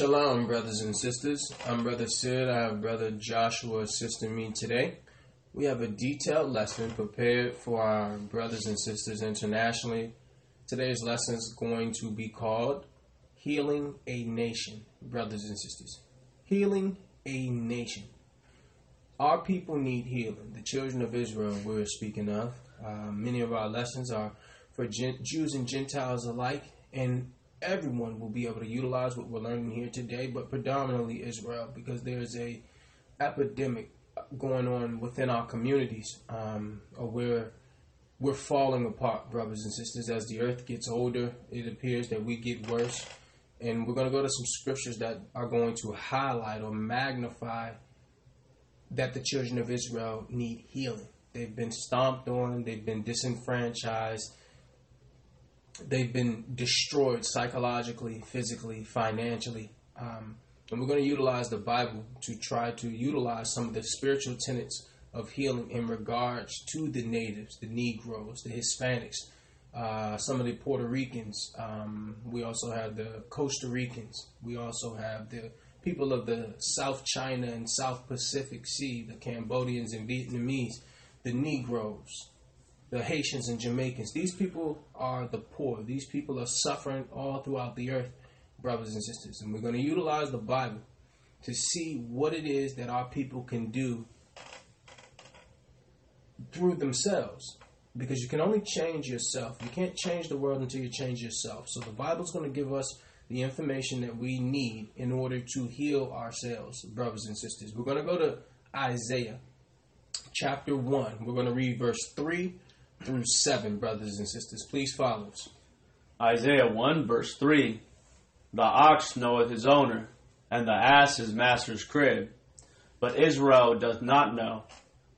Shalom, brothers and sisters. I'm Brother Sid. I have Brother Joshua assisting me today. We have a detailed lesson prepared for our brothers and sisters internationally. Today's lesson is going to be called Healing a Nation, brothers and sisters. Healing a Nation. Our people need healing. The children of Israel, we're speaking of. Uh, many of our lessons are for Gen- Jews and Gentiles alike, and everyone will be able to utilize what we're learning here today, but predominantly Israel, because there's a epidemic going on within our communities, um, where we're falling apart, brothers and sisters. As the earth gets older, it appears that we get worse, and we're going to go to some scriptures that are going to highlight or magnify that the children of Israel need healing. They've been stomped on, they've been disenfranchised, they've been destroyed psychologically, physically, financially. Um, and we're going to utilize the Bible to try to utilize some of the spiritual tenets of healing in regards to the natives, the Negroes, the Hispanics, uh, some of the Puerto Ricans. Um, we also have the Costa Ricans. We also have the people of the South China and South Pacific Sea, the Cambodians and Vietnamese, the Negroes, the Haitians and Jamaicans. These people are the poor. These people are suffering all throughout the earth, brothers and sisters. And we're going to utilize the Bible to see what it is that our people can do through themselves. Because you can only change yourself. You can't change the world until you change yourself. So the Bible's going to give us the information that we need in order to heal ourselves, brothers and sisters. We're going to go to Isaiah chapter 1. We're going to read verse 3 through 7, brothers and sisters. Please follow us. Isaiah 1, verse 3 The ox knoweth his owner, and the ass his master's crib. But Israel doth not know,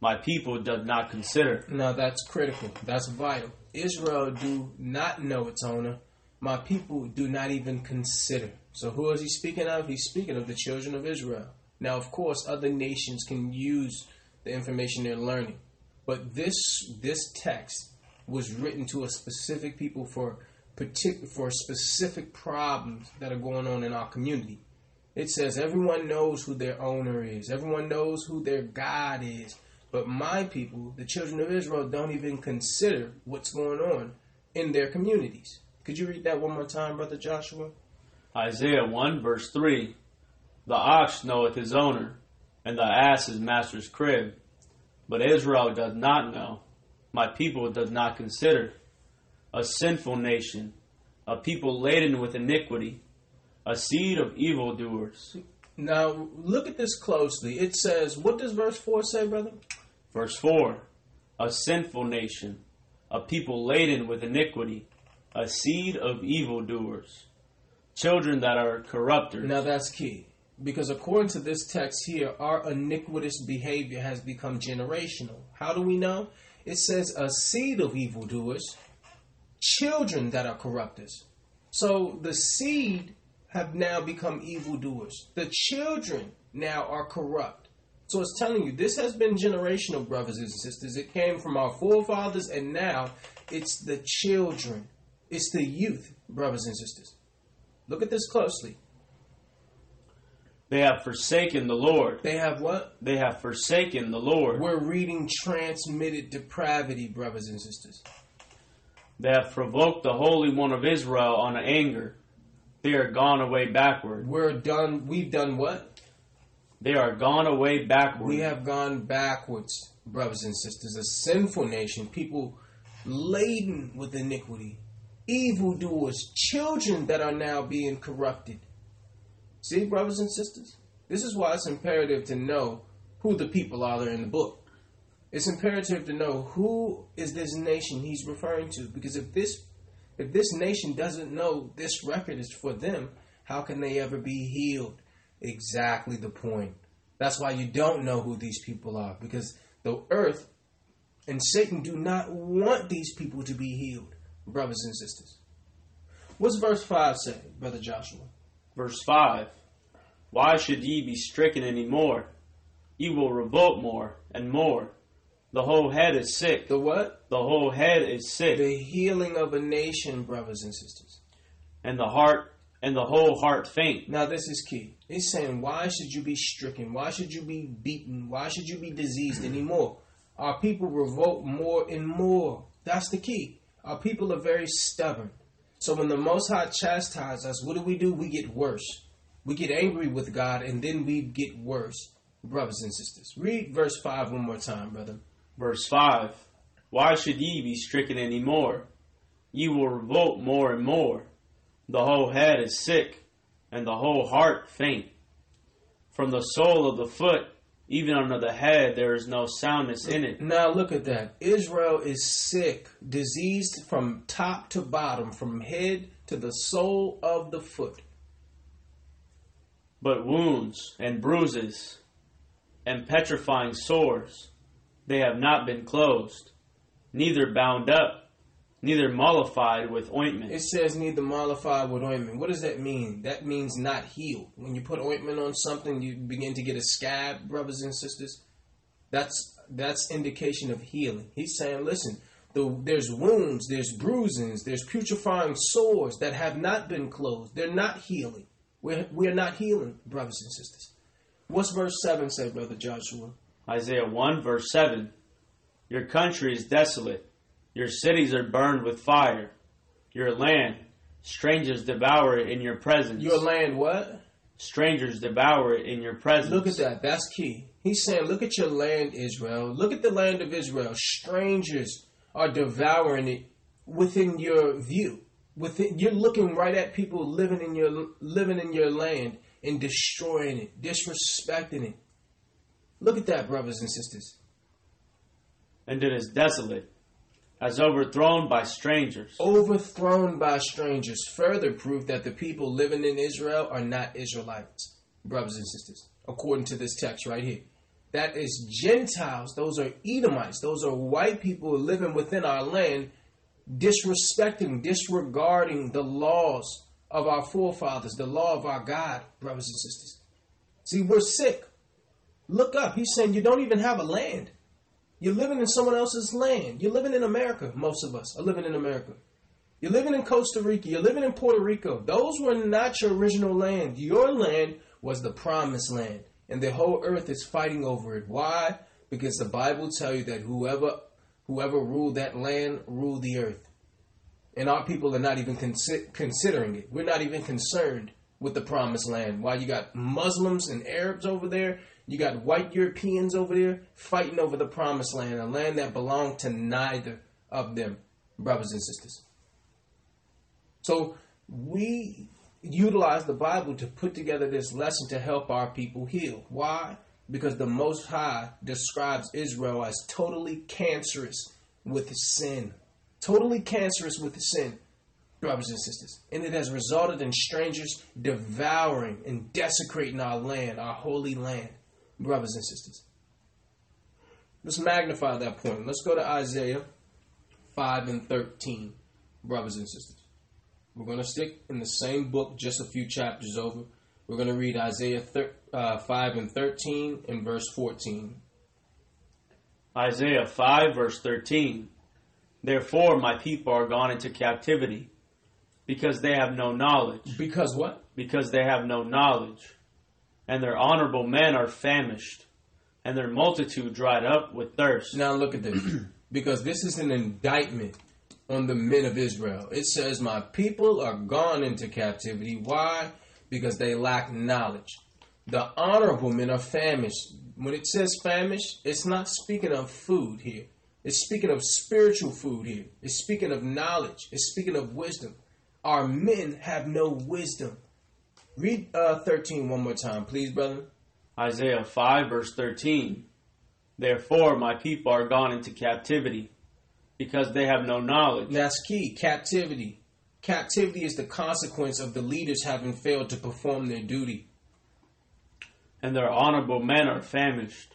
my people doth not consider. Now that's critical. That's vital. Israel do not know its owner. My people do not even consider. So who is he speaking of? He's speaking of the children of Israel. Now, of course, other nations can use the information they're learning. But this this text was written to a specific people for particular for specific problems that are going on in our community. It says everyone knows who their owner is. Everyone knows who their God is. But my people, the children of Israel, don't even consider what's going on in their communities. Could you read that one more time, Brother Joshua? Isaiah 1, verse 3 The ox knoweth his owner, and the ass his master's crib. But Israel does not know, my people does not consider. A sinful nation, a people laden with iniquity, a seed of evildoers. Now, look at this closely. It says, what does verse 4 say, brother? Verse 4 A sinful nation, a people laden with iniquity, a seed of evildoers, children that are corrupters. Now, that's key. Because according to this text here, our iniquitous behavior has become generational. How do we know? It says a seed of evildoers, children that are corrupters. So the seed have now become evildoers. The children now are corrupt. So it's telling you this has been generational, brothers and sisters. It came from our forefathers, and now it's the children. It's the youth, brothers and sisters. Look at this closely. They have forsaken the Lord. They have what? They have forsaken the Lord. We're reading transmitted depravity, brothers and sisters. They have provoked the Holy One of Israel on anger. They are gone away backward. We're done. We've done what? They are gone away backward. We have gone backwards, brothers and sisters. A sinful nation, people laden with iniquity, evildoers, children that are now being corrupted. See, brothers and sisters? This is why it's imperative to know who the people are there in the book. It's imperative to know who is this nation he's referring to. Because if this if this nation doesn't know this record is for them, how can they ever be healed? Exactly the point. That's why you don't know who these people are. Because the earth and Satan do not want these people to be healed, brothers and sisters. What's verse 5 say, Brother Joshua? Verse 5 Why should ye be stricken any more? Ye will revolt more and more. The whole head is sick. The what? The whole head is sick. The healing of a nation, brothers and sisters. And the heart and the whole heart faint. Now, this is key. It's saying, why should you be stricken? Why should you be beaten? Why should you be diseased anymore? Our people revolt more and more. That's the key. Our people are very stubborn. So when the Most High chastises us, what do we do? We get worse. We get angry with God, and then we get worse, brothers and sisters. Read verse 5 one more time, brother. Verse 5 Why should ye be stricken any more? Ye will revolt more and more. The whole head is sick, and the whole heart faint. From the sole of the foot even under the head there is no soundness in it. Now look at that. Israel is sick, diseased from top to bottom, from head to the sole of the foot. But wounds and bruises and petrifying sores, they have not been closed, neither bound up, neither mollified with ointment. It says neither mollified with ointment. What does that mean? That means not healed. When you put ointment on something, you begin to get a scab, brothers and sisters. That's that's indication of healing. He's saying, listen, the, there's wounds, there's bruisings, there's putrefying sores that have not been closed. They're not healing. We're, we're not healing, brothers and sisters. What's verse 7 say, Brother Joshua? Isaiah 1, verse 7. Your country is desolate your cities are burned with fire. Your land, strangers devour it in your presence. Your land, what? Strangers devour it in your presence. Look at that. That's key. He's saying, look at your land, Israel. Look at the land of Israel. Strangers are devouring it within your view. Within, you're looking right at people living in your living in your land and destroying it, disrespecting it. Look at that, brothers and sisters. And then it is desolate as overthrown by strangers. Overthrown by strangers. Further proof that the people living in Israel are not Israelites, brothers and sisters, according to this text right here. That is Gentiles. Those are Edomites. Those are white people living within our land, disrespecting, disregarding the laws of our forefathers, the law of our God, brothers and sisters. See, we're sick. Look up. He's saying you don't even have a land. You're living in someone else's land. You're living in America. Most of us are living in America. You're living in Costa Rica. You're living in Puerto Rico. Those were not your original land. Your land was the promised land. And the whole earth is fighting over it. Why? Because the Bible tells you that whoever whoever ruled that land ruled the earth. And our people are not even consi- considering it. We're not even concerned with the promised land. Why you got Muslims and Arabs over there you got white Europeans over there fighting over the promised land, a land that belonged to neither of them, brothers and sisters. So we utilize the Bible to put together this lesson to help our people heal. Why? Because the Most High describes Israel as totally cancerous with sin. Totally cancerous with sin, brothers and sisters. And it has resulted in strangers devouring and desecrating our land, our holy land brothers and sisters. Let's magnify that point. Let's go to Isaiah 5 and 13, brothers and sisters. We're going to stick in the same book, just a few chapters over. We're going to read Isaiah thir- uh, 5 and 13 and verse 14. Isaiah 5, verse 13. Therefore, my people are gone into captivity because they have no knowledge. Because what? Because they have no knowledge and their honorable men are famished, and their multitude dried up with thirst. Now look at this, because this is an indictment on the men of Israel. It says, My people are gone into captivity. Why? Because they lack knowledge. The honorable men are famished. When it says famished, it's not speaking of food here. It's speaking of spiritual food here. It's speaking of knowledge. It's speaking of wisdom. Our men have no wisdom. Read uh, 13 one more time, please, brother. Isaiah 5, verse 13. Therefore, my people are gone into captivity because they have no knowledge. That's key. Captivity. Captivity is the consequence of the leaders having failed to perform their duty. And their honorable men are famished,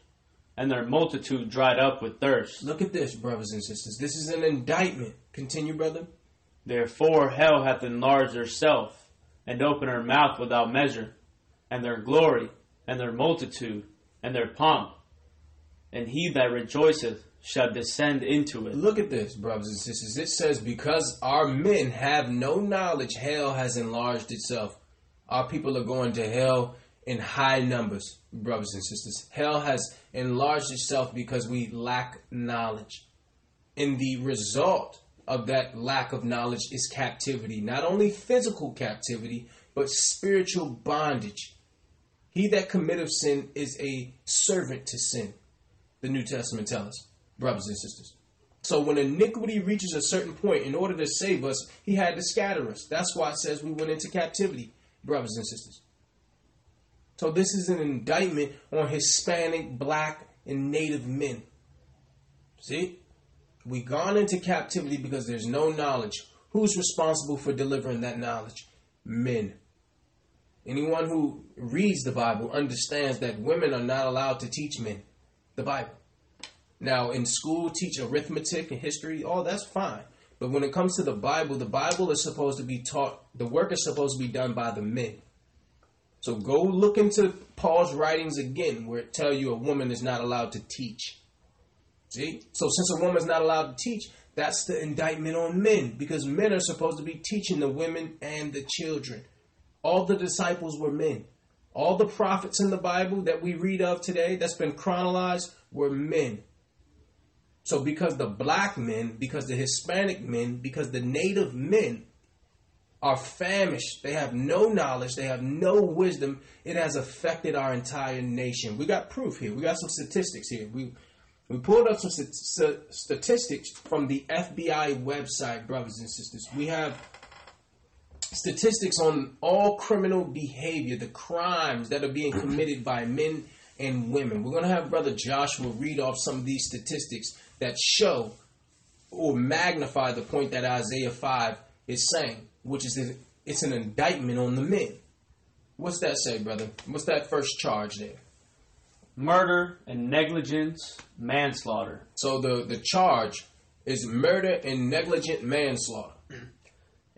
and their multitude dried up with thirst. Look at this, brothers and sisters. This is an indictment. Continue, brother. Therefore, hell hath enlarged herself and open her mouth without measure, and their glory, and their multitude, and their pomp. And he that rejoiceth shall descend into it. Look at this, brothers and sisters. It says, Because our men have no knowledge, hell has enlarged itself. Our people are going to hell in high numbers, brothers and sisters. Hell has enlarged itself because we lack knowledge. And the result of that lack of knowledge is captivity. Not only physical captivity, but spiritual bondage. He that committeth sin is a servant to sin. The New Testament tells us, brothers and sisters. So when iniquity reaches a certain point, in order to save us, he had to scatter us. That's why it says we went into captivity, brothers and sisters. So this is an indictment on Hispanic, black, and native men. See? We gone into captivity because there's no knowledge. Who's responsible for delivering that knowledge? Men. Anyone who reads the Bible understands that women are not allowed to teach men the Bible. Now, in school, teach arithmetic and history, all that's fine. But when it comes to the Bible, the Bible is supposed to be taught, the work is supposed to be done by the men. So go look into Paul's writings again, where it tell you a woman is not allowed to teach. See? So since a woman is not allowed to teach, that's the indictment on men, because men are supposed to be teaching the women and the children. All the disciples were men. All the prophets in the Bible that we read of today, that's been chronologized, were men. So because the black men, because the Hispanic men, because the native men are famished. They have no knowledge. They have no wisdom. It has affected our entire nation. We got proof here. We got some statistics here. We we pulled up some st- statistics from the FBI website, brothers and sisters. We have statistics on all criminal behavior, the crimes that are being committed by men and women. We're going to have Brother Joshua read off some of these statistics that show or magnify the point that Isaiah 5 is saying which is a, it's an indictment on the men. What's that say, brother? What's that first charge there? Murder and negligence, manslaughter. So the the charge is murder and negligent manslaughter.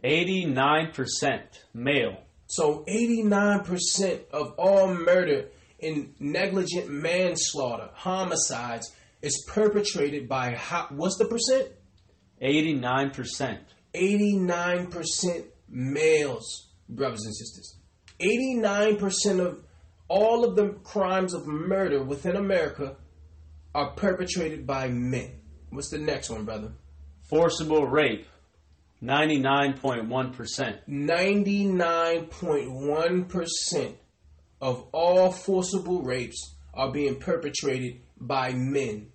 89% male. So 89% of all murder and negligent manslaughter, homicides, is perpetrated by, what's the percent? 89%. 89% males, brothers and sisters. 89% of all of the crimes of murder within America are perpetrated by men. What's the next one, brother? Forcible rape. 99.1%. 99.1% of all forcible rapes are being perpetrated by men.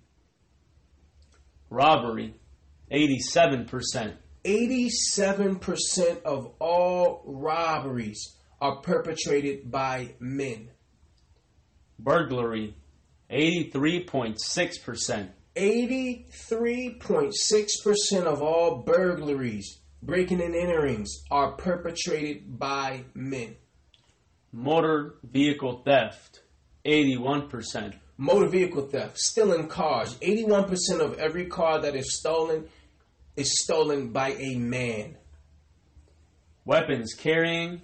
Robbery. 87%. 87% of all robberies are perpetrated by men. Burglary, 83.6%. 83.6% of all burglaries, breaking and enterings, are perpetrated by men. Motor vehicle theft, 81%. Motor vehicle theft, stealing cars. 81% of every car that is stolen is stolen by a man. Weapons carrying,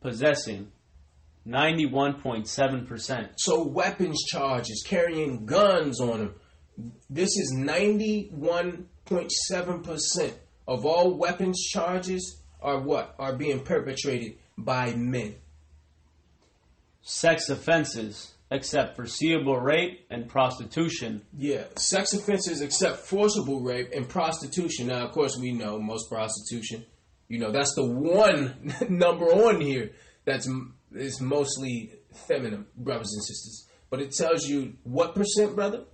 possessing, 91.7%. So weapons charges, carrying guns on them. This is 91.7% of all weapons charges are what? Are being perpetrated by men. Sex offenses, except foreseeable rape and prostitution. Yeah, sex offenses except forcible rape and prostitution. Now, of course, we know most prostitution. You know, that's the one number on here that's is mostly feminine, brothers and sisters. But it tells you what percent, brother?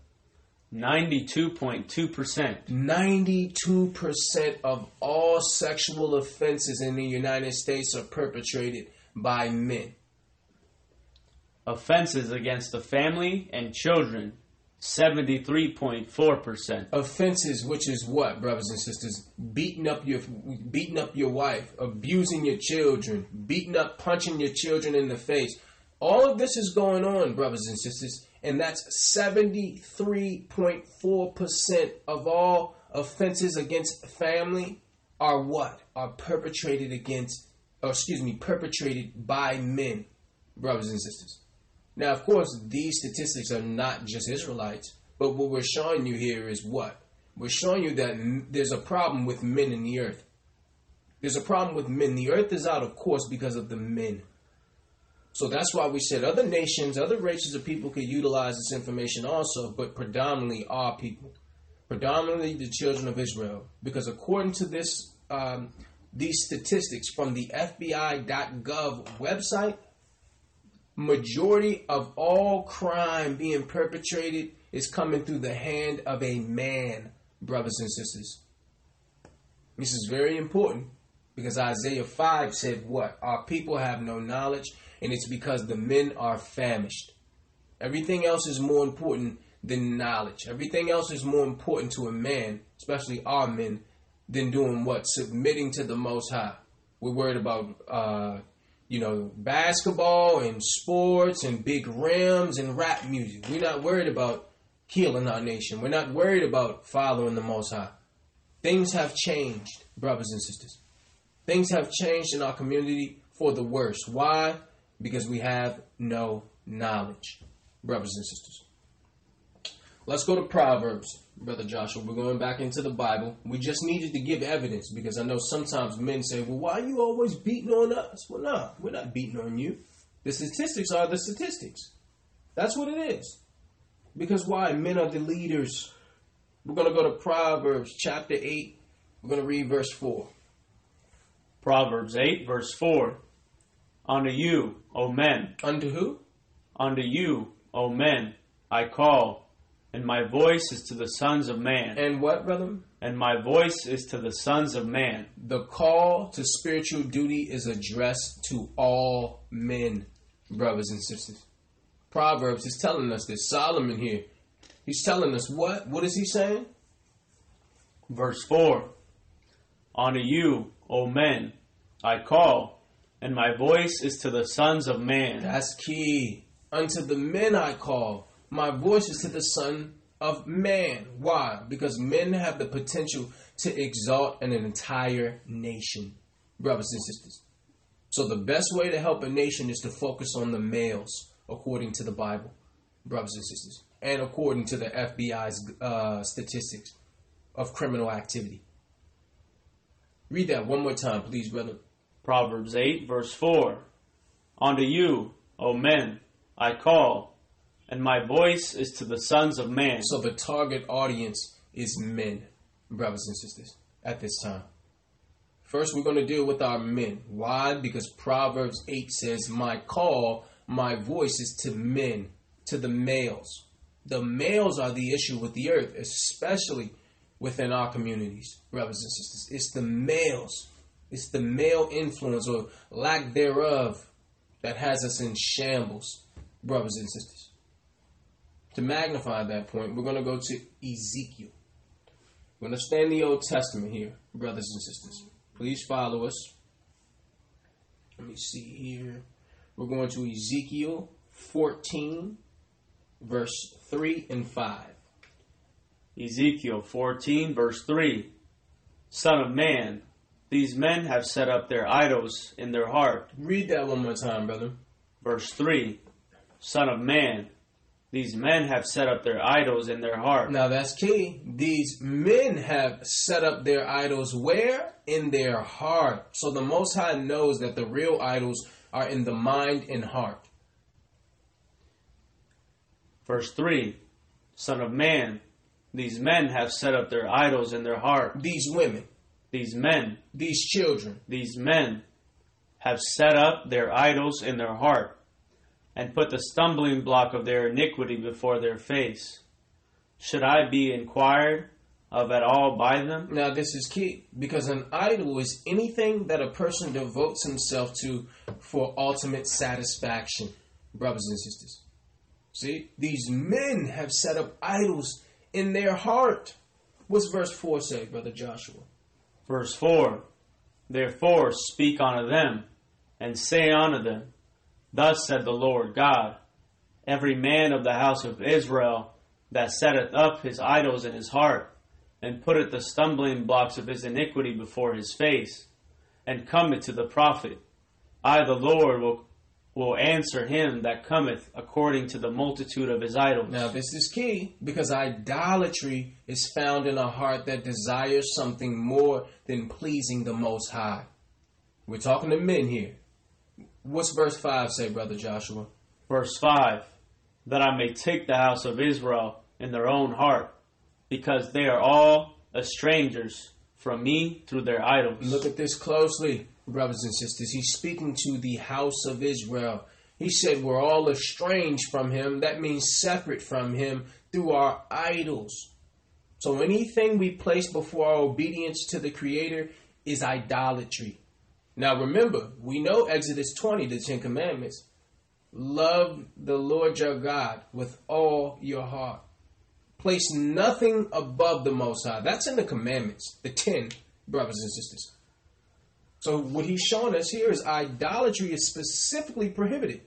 92.2%. 92% of all sexual offenses in the United States are perpetrated by men offenses against the family and children 73.4%. Offenses, which is what, brothers and sisters? Beating up your beating up your wife, abusing your children, beating up, punching your children in the face. All of this is going on, brothers and sisters, and that's 73.4% of all offenses against family are what? Are perpetrated against or excuse me, perpetrated by men, brothers and sisters. Now, of course, these statistics are not just Israelites. But what we're showing you here is what? We're showing you that there's a problem with men in the earth. There's a problem with men. The earth is out of course because of the men. So that's why we said other nations, other races of people could utilize this information also, but predominantly our people, predominantly the children of Israel, because according to this, um, these statistics from the FBI.gov website, majority of all crime being perpetrated is coming through the hand of a man, brothers and sisters. This is very important because Isaiah 5 said what? Our people have no knowledge, and it's because the men are famished. Everything else is more important than knowledge. Everything else is more important to a man, especially our men, than doing what? Submitting to the Most High. We're worried about, uh, you know, basketball and sports and big rims and rap music. We're not worried about healing our nation. We're not worried about following the Most High. Things have changed, brothers and sisters. Things have changed in our community for the worse. Why? Because we have no knowledge, brothers and sisters. Let's go to Proverbs, Brother Joshua. We're going back into the Bible. We just needed to give evidence because I know sometimes men say, well, why are you always beating on us? Well, no, we're not beating on you. The statistics are the statistics. That's what it is. Because why? Men are the leaders. We're going to go to Proverbs chapter 8. We're going to read verse 4. Proverbs 8, verse 4. Unto you, O men, Unto who? unto you, O men, I call, and my voice is to the sons of man, And what, brother? and my voice is to the sons of man. The call to spiritual duty is addressed to all men, brothers and sisters. Proverbs is telling us this. Solomon here, he's telling us what? What is he saying? Verse 4 Honor you, O men, I call, and my voice is to the sons of man. That's key. Unto the men I call. My voice is to the son of man. Why? Because men have the potential to exalt an entire nation, brothers and sisters. So the best way to help a nation is to focus on the males, according to the Bible, brothers and sisters, and according to the FBI's uh, statistics of criminal activity. Read that one more time, please, brother. Proverbs 8, verse 4 Unto you, O men, I call, and my voice is to the sons of man. So the target audience is men, brothers and sisters, at this time. First, we're going to deal with our men. Why? Because Proverbs 8 says, My call, my voice is to men, to the males. The males are the issue with the earth, especially within our communities, brothers and sisters. It's the males, it's the male influence or lack thereof that has us in shambles, brothers and sisters. To magnify that point, we're going to go to Ezekiel. We're going to stay in the Old Testament here, brothers and sisters. Please follow us. Let me see here. We're going to Ezekiel 14, verse 3 and 5. Ezekiel 14, verse 3 Son of man, these men have set up their idols in their heart. Read that one more time, brother. Verse 3 Son of man, these men have set up their idols in their heart. Now that's key. These men have set up their idols where? In their heart. So the Most High knows that the real idols are in the mind and heart. Verse 3 Son of man, these men have set up their idols in their heart. These women, These men, these children, these men have set up their idols in their heart and put the stumbling block of their iniquity before their face. Should I be inquired of at all by them? Now, this is key because an idol is anything that a person devotes himself to for ultimate satisfaction, brothers and sisters. See, these men have set up idols in their heart. What's verse 4 say, Brother Joshua? Verse 4 Therefore speak unto them, and say unto them, Thus said the Lord God, Every man of the house of Israel that setteth up his idols in his heart, and putteth the stumbling blocks of his iniquity before his face, and cometh to the prophet, I the Lord will, will answer him that cometh according to the multitude of his idols. Now, this is key because idolatry is found in a heart that desires something more than pleasing the Most High. We're talking to men here. What's verse 5 say, Brother Joshua? Verse 5 That I may take the house of Israel in their own heart, because they are all estrangers from me through their idols. Look at this closely, brothers and sisters. He's speaking to the house of Israel. He said, We're all estranged from him. That means separate from him through our idols. So anything we place before our obedience to the Creator is idolatry. Now remember, we know Exodus 20, the Ten Commandments. Love the Lord your God with all your heart. Place nothing above the Most High. That's in the commandments, the ten, brothers and sisters. So what he's showing us here is idolatry is specifically prohibited,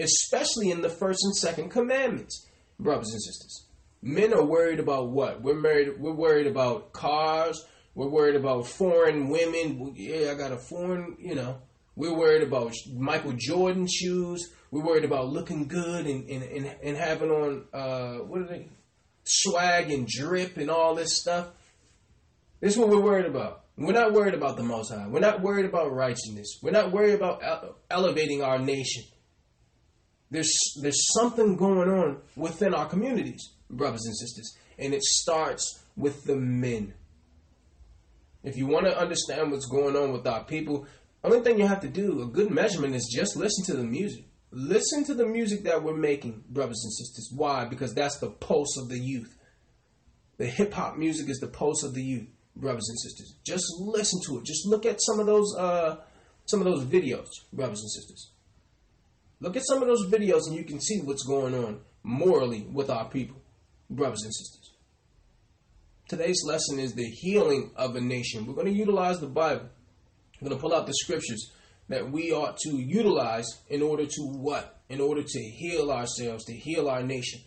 especially in the first and second commandments, brothers and sisters. Men are worried about what? We're married. We're worried about cars. We're worried about foreign women. Yeah, I got a foreign. You know, we're worried about Michael Jordan shoes. We're worried about looking good and and, and, and having on uh, what are they? swag and drip and all this stuff. This is what we're worried about. We're not worried about the Most High. We're not worried about righteousness. We're not worried about ele- elevating our nation. There's there's something going on within our communities, brothers and sisters, and it starts with the men. If you want to understand what's going on with our people, only thing you have to do, a good measurement, is just listen to the music. Listen to the music that we're making, brothers and sisters. Why? Because that's the pulse of the youth. The hip hop music is the pulse of the youth, brothers and sisters. Just listen to it. Just look at some of those uh, some of those videos, brothers and sisters. Look at some of those videos and you can see what's going on morally with our people, brothers and sisters. Today's lesson is the healing of a nation. We're going to utilize the Bible. We're going to pull out the scriptures that we ought to utilize in order to what? In order to heal ourselves, to heal our nation.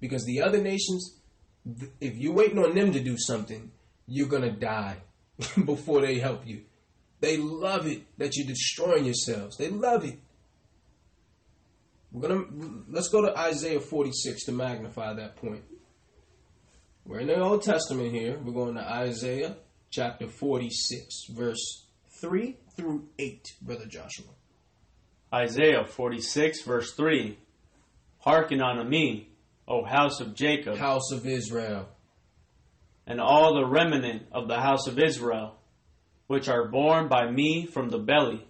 Because the other nations, if you're waiting on them to do something, you're going to die before they help you. They love it that you're destroying yourselves. They love it. We're gonna let's go to Isaiah 46 to magnify that point. We're in the Old Testament here. We're going to Isaiah chapter 46, verse 3 through 8, Brother Joshua. Isaiah 46, verse 3 Hearken unto me, O house of Jacob, House of Israel, and all the remnant of the house of Israel, which are born by me from the belly,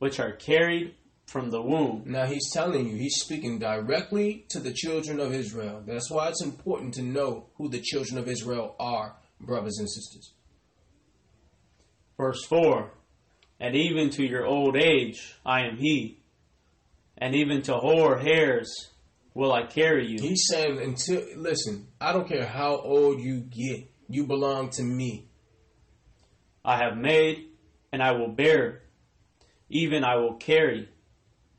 which are carried from the womb. Now he's telling you, he's speaking directly to the children of Israel. That's why it's important to know who the children of Israel are, brothers and sisters. Verse 4 And even to your old age I am he, and even to hoar hairs will I carry you. He's saying, until, listen, I don't care how old you get, you belong to me. I have made, and I will bear, even I will carry,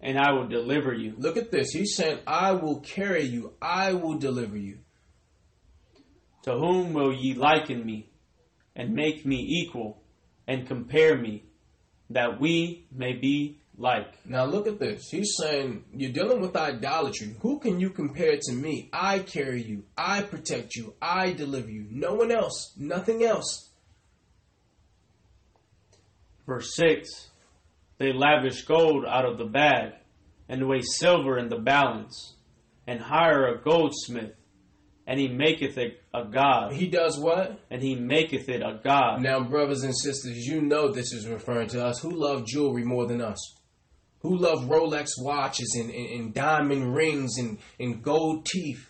and I will deliver you. Look at this. He's saying, I will carry you, I will deliver you. To whom will ye liken me, and make me equal, and compare me, that we may be like? Now look at this. He's saying, You're dealing with idolatry. Who can you compare to me? I carry you, I protect you, I deliver you. No one else, nothing else. Verse 6 They lavish gold out of the bag, and weigh silver in the balance, and hire a goldsmith, and he maketh it a god, He does what? and he maketh it a god. Now, brothers and sisters, you know this is referring to us. Who love jewelry more than us? Who love Rolex watches and, and, and diamond rings and, and gold teeth?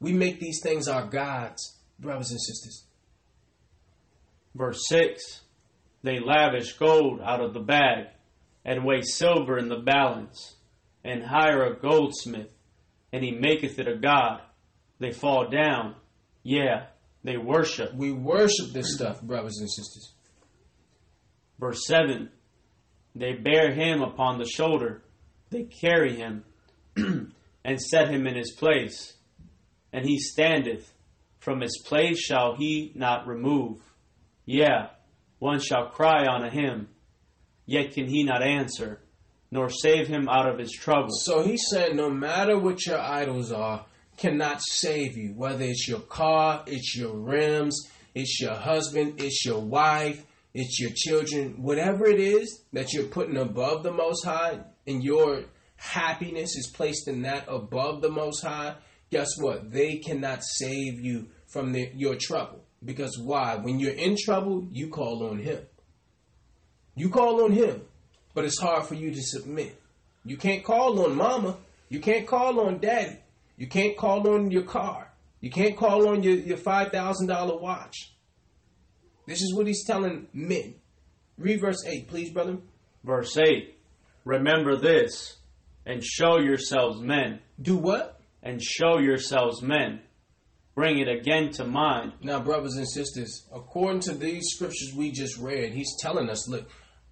We make these things our gods, brothers and sisters. Verse 6 They lavish gold out of the bag, and weigh silver in the balance, and hire a goldsmith, and he maketh it a god. They fall down, yeah, they worship. We worship this stuff, brothers and sisters. Verse 7 They bear him upon the shoulder, they carry him, and set him in his place. And he standeth, from his place shall he not remove. Yeah, one shall cry unto him, yet can he not answer. nor save him out of his trouble. So he said, no matter what your idols are, cannot save you. Whether it's your car, it's your rims, it's your husband, it's your wife, it's your children, whatever it is that you're putting above the Most High, and your happiness is placed in that above the Most High, guess what? They cannot save you from the, your trouble. Because why? When you're in trouble, you call on Him. You call on Him, but it's hard for you to submit. You can't call on Mama. You can't call on Daddy. You can't call on your car. You can't call on your, your $5,000 watch. This is what he's telling men. Read verse 8, please, brother. Verse 8 Remember this, and show yourselves men, Do what? and show yourselves men. Bring it again to mind. Now, brothers and sisters, according to these scriptures we just read, he's telling us look,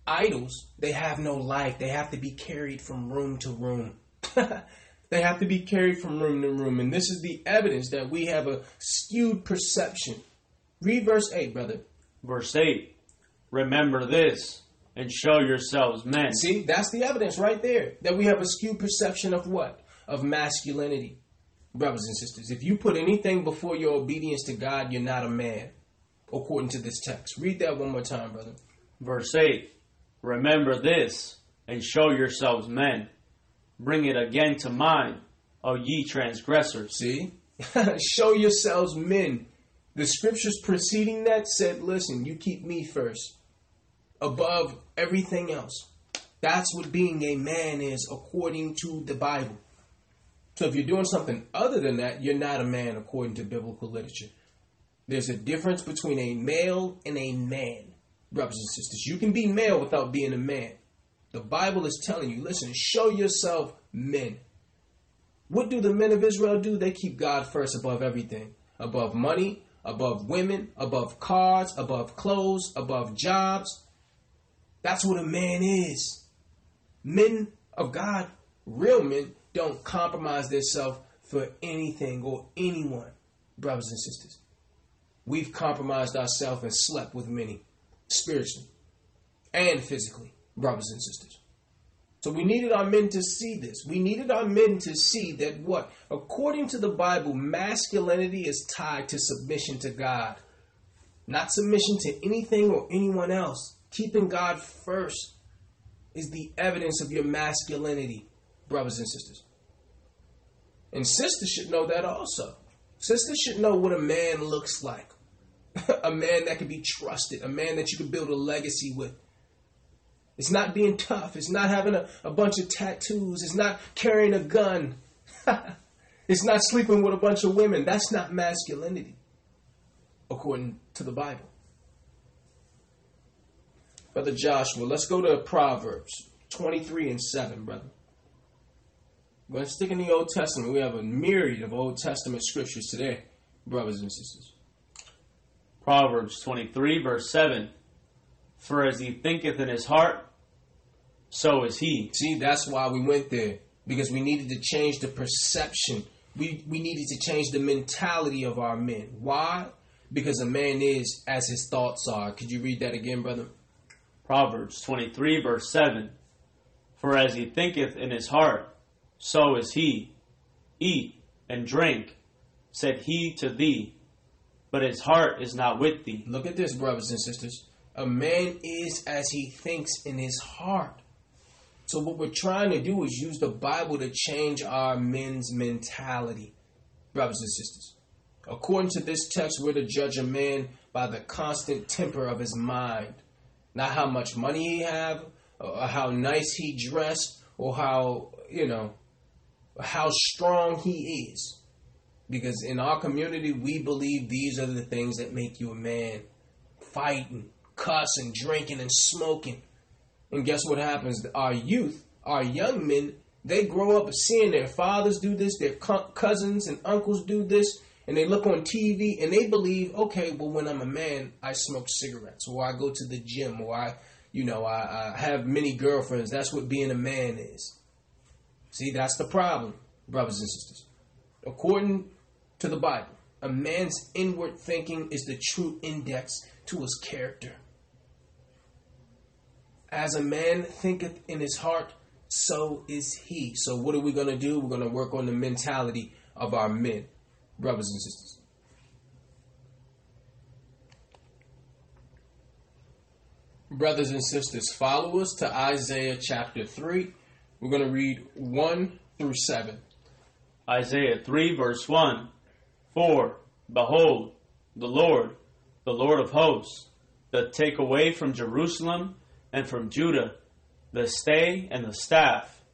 idols, they have no life. They have to be carried from room to room. they have to be carried from room to room. And this is the evidence that we have a skewed perception. Read verse 8, brother. Verse 8 Remember this, and show yourselves men. See, that's the evidence right there that we have a skewed perception of what? Of masculinity. Brothers and sisters, if you put anything before your obedience to God, you're not a man, according to this text. Read that one more time, brother. Verse 8 Remember this, and show yourselves men. Bring it again to mind, O ye transgressors. See? Show yourselves men. The scriptures preceding that said, listen, you keep me first above everything else. That's what being a man is according to the Bible. So if you're doing something other than that, you're not a man according to biblical literature. There's a difference between a male and a man, brothers and sisters. You can be male without being a man. The Bible is telling you, listen, show yourself men. What do the men of Israel do? They keep God first above everything. Above money, above women, above cars, above clothes, above jobs. That's what a man is. Men of God, real men, don't compromise themselves for anything or anyone, brothers and sisters. We've compromised ourselves and slept with many, spiritually and physically, brothers and sisters. So we needed our men to see this. We needed our men to see that what? According to the Bible, masculinity is tied to submission to God, not submission to anything or anyone else. Keeping God first is the evidence of your masculinity, brothers and sisters. And sisters should know that also. Sisters should know what a man looks like. a man that can be trusted, a man that you can build a legacy with. It's not being tough. It's not having a, a bunch of tattoos. It's not carrying a gun. it's not sleeping with a bunch of women. That's not masculinity, according to the Bible. Brother Joshua, let's go to Proverbs 23 and 7, brother. We're going to stick in the Old Testament. We have a myriad of Old Testament scriptures today, brothers and sisters. Proverbs 23, verse 7 For as he thinketh in his heart, so is he. See, that's why we went there because we needed to change the perception. We we needed to change the mentality of our men. Why? Because a man is as his thoughts are. Could you read that again, brother? Proverbs 23, verse 7 For as he thinketh in his heart, so is he. Eat and drink, said he to thee, but his heart is not with thee. Look at this, brothers and sisters. A man is as he thinks in his heart. So what we're trying to do is use the Bible to change our men's mentality, brothers and sisters. According to this text, we're to judge a man by the constant temper of his mind, not how much money he have, or how nice he dressed, or how you know how strong he is. Because in our community, we believe these are the things that make you a man: fighting, cussing, drinking, and smoking. And guess what happens? Our youth, our young men, they grow up seeing their fathers do this, their cousins and uncles do this, and they look on TV and they believe, okay, well, when I'm a man, I smoke cigarettes, or I go to the gym, or I, you know, I, I have many girlfriends. That's what being a man is. See, that's the problem, brothers and sisters. According to the Bible, a man's inward thinking is the true index to his character. As a man thinketh in his heart, so is he. So, what are we going to do? We're going to work on the mentality of our men, brothers and sisters. Brothers and sisters, follow us to Isaiah chapter 3. We're going to read 1 through 7. Isaiah 3, verse 1 For, behold, the Lord, the Lord of hosts, that take away from Jerusalem and from Judah the stay and the staff,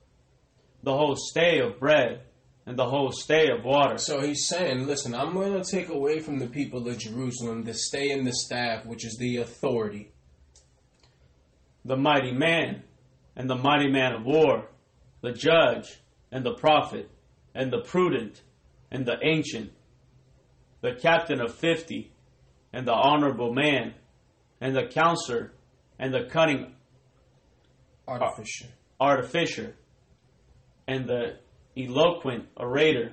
the whole stay of bread and the whole stay of water. So he's saying, listen, I'm going to take away from the people of Jerusalem the stay and the staff, which is the authority. The mighty man and the mighty man of war, the judge and the prophet and the prudent and the ancient, the captain of fifty and the honorable man and the counselor and the cunning Artificer. artificer and the eloquent orator.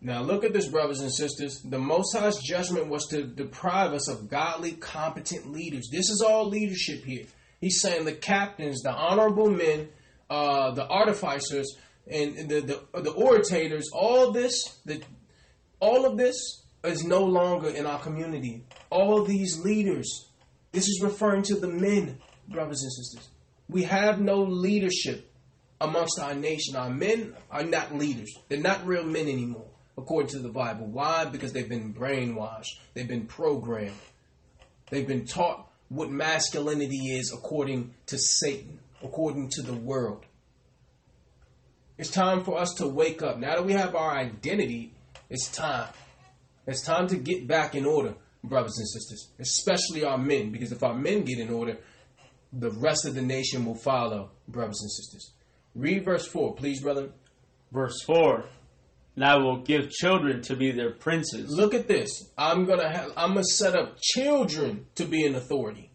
Now look at this, brothers and sisters. The Most High's judgment was to deprive us of godly, competent leaders. This is all leadership here. He's saying the captains, the honorable men, uh, the artificers, and the, the the orators. All this, the, all of this is no longer in our community. All these leaders. This is referring to the men, brothers and sisters. We have no leadership amongst our nation. Our men are not leaders. They're not real men anymore, according to the Bible. Why? Because they've been brainwashed. They've been programmed. They've been taught what masculinity is according to Satan, according to the world. It's time for us to wake up. Now that we have our identity, it's time. It's time to get back in order, brothers and sisters, especially our men, because if our men get in order, the rest of the nation will follow, brothers and sisters. Read verse 4, please, brother. Verse 4 And I will give children to be their princes, Look at this. I'm gonna have, I'm gonna set up children to be in authority.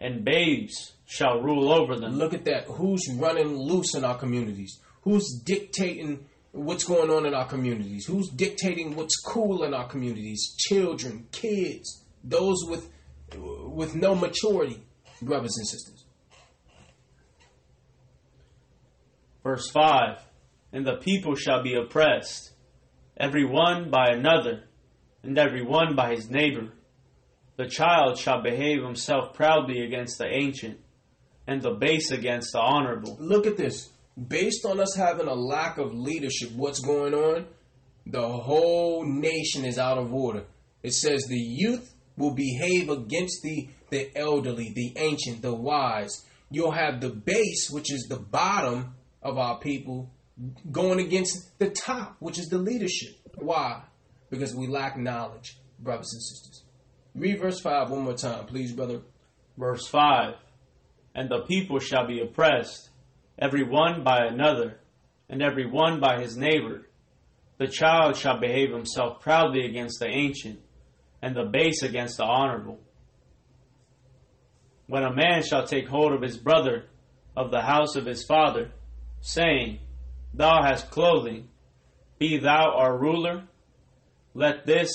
and babes shall rule over them. Look at that. Who's running loose in our communities? Who's dictating what's going on in our communities? Who's dictating what's cool in our communities? Children, kids, those with with no maturity, brothers and sisters. Verse 5 And the people shall be oppressed, every one by another, and every one by his neighbor. The child shall behave himself proudly against the ancient, and the base against the honorable. Look at this. Based on us having a lack of leadership, what's going on? The whole nation is out of order. It says the youth will behave against the, the elderly, the ancient, the wise. You'll have the base, which is the bottom of our people, going against the top, which is the leadership. Why? Because we lack knowledge, brothers and sisters. Read verse 5 one more time, please, brother. Verse 5 And the people shall be oppressed, every one by another, and every one by his neighbor. The child shall behave himself proudly against the ancient, and the base against the honorable. When a man shall take hold of his brother of the house of his father, saying, Thou hast clothing, be thou our ruler, let this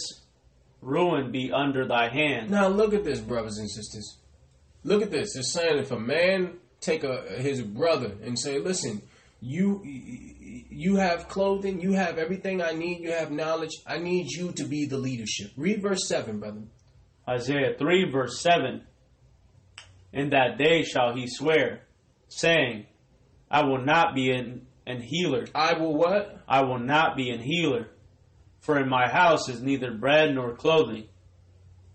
ruin be under thy hand. Now look at this, brothers and sisters. Look at this. It's saying if a man take a his brother and say, "Listen, you you have clothing, you have everything I need, you have knowledge. I need you to be the leadership." Read verse seven, brother. Isaiah 3, verse 7 In that day shall he swear, saying, I will not be an, an healer, I will what? I will not be an healer, for in my house is neither bread nor clothing.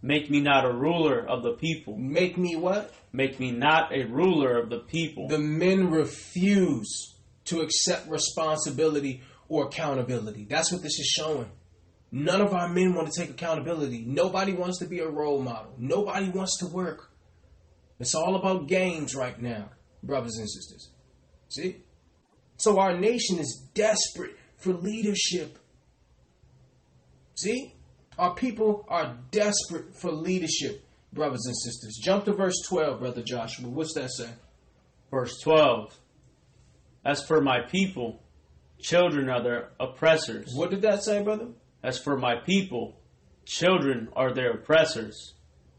Make me not a ruler of the people, Make me what? make me not a ruler of the people. The men refuse to accept responsibility or accountability. That's what this is showing. None of our men want to take accountability. Nobody wants to be a role model. Nobody wants to work. It's all about games right now, brothers and sisters. See? So our nation is desperate for leadership. See? Our people are desperate for leadership, brothers and sisters. Jump to verse 12, brother Joshua. What's that say? Verse 12 As for my people, children are their oppressors. What did that say, brother? As for my people, children are their oppressors,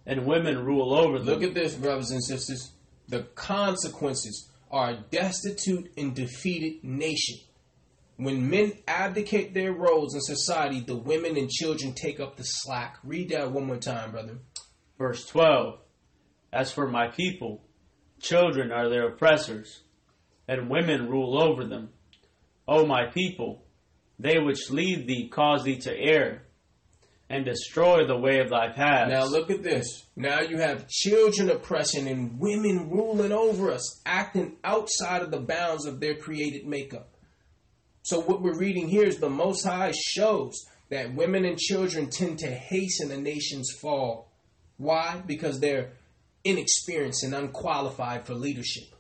and women rule over them. Look at this, brothers and sisters. The consequences are a destitute and defeated nation. When men abdicate their roles in society, the women and children take up the slack. Read that one more time, brother. Verse 12 As for my people, children are their oppressors, and women rule over them. O my people, they which lead thee cause thee to err, and destroy the way of thy paths. Now look at this. Now you have children oppressing and women ruling over us, acting outside of the bounds of their created makeup. So what we're reading here is the Most High shows that women and children tend to hasten a nation's fall. Why? Because they're inexperienced and unqualified for leadership.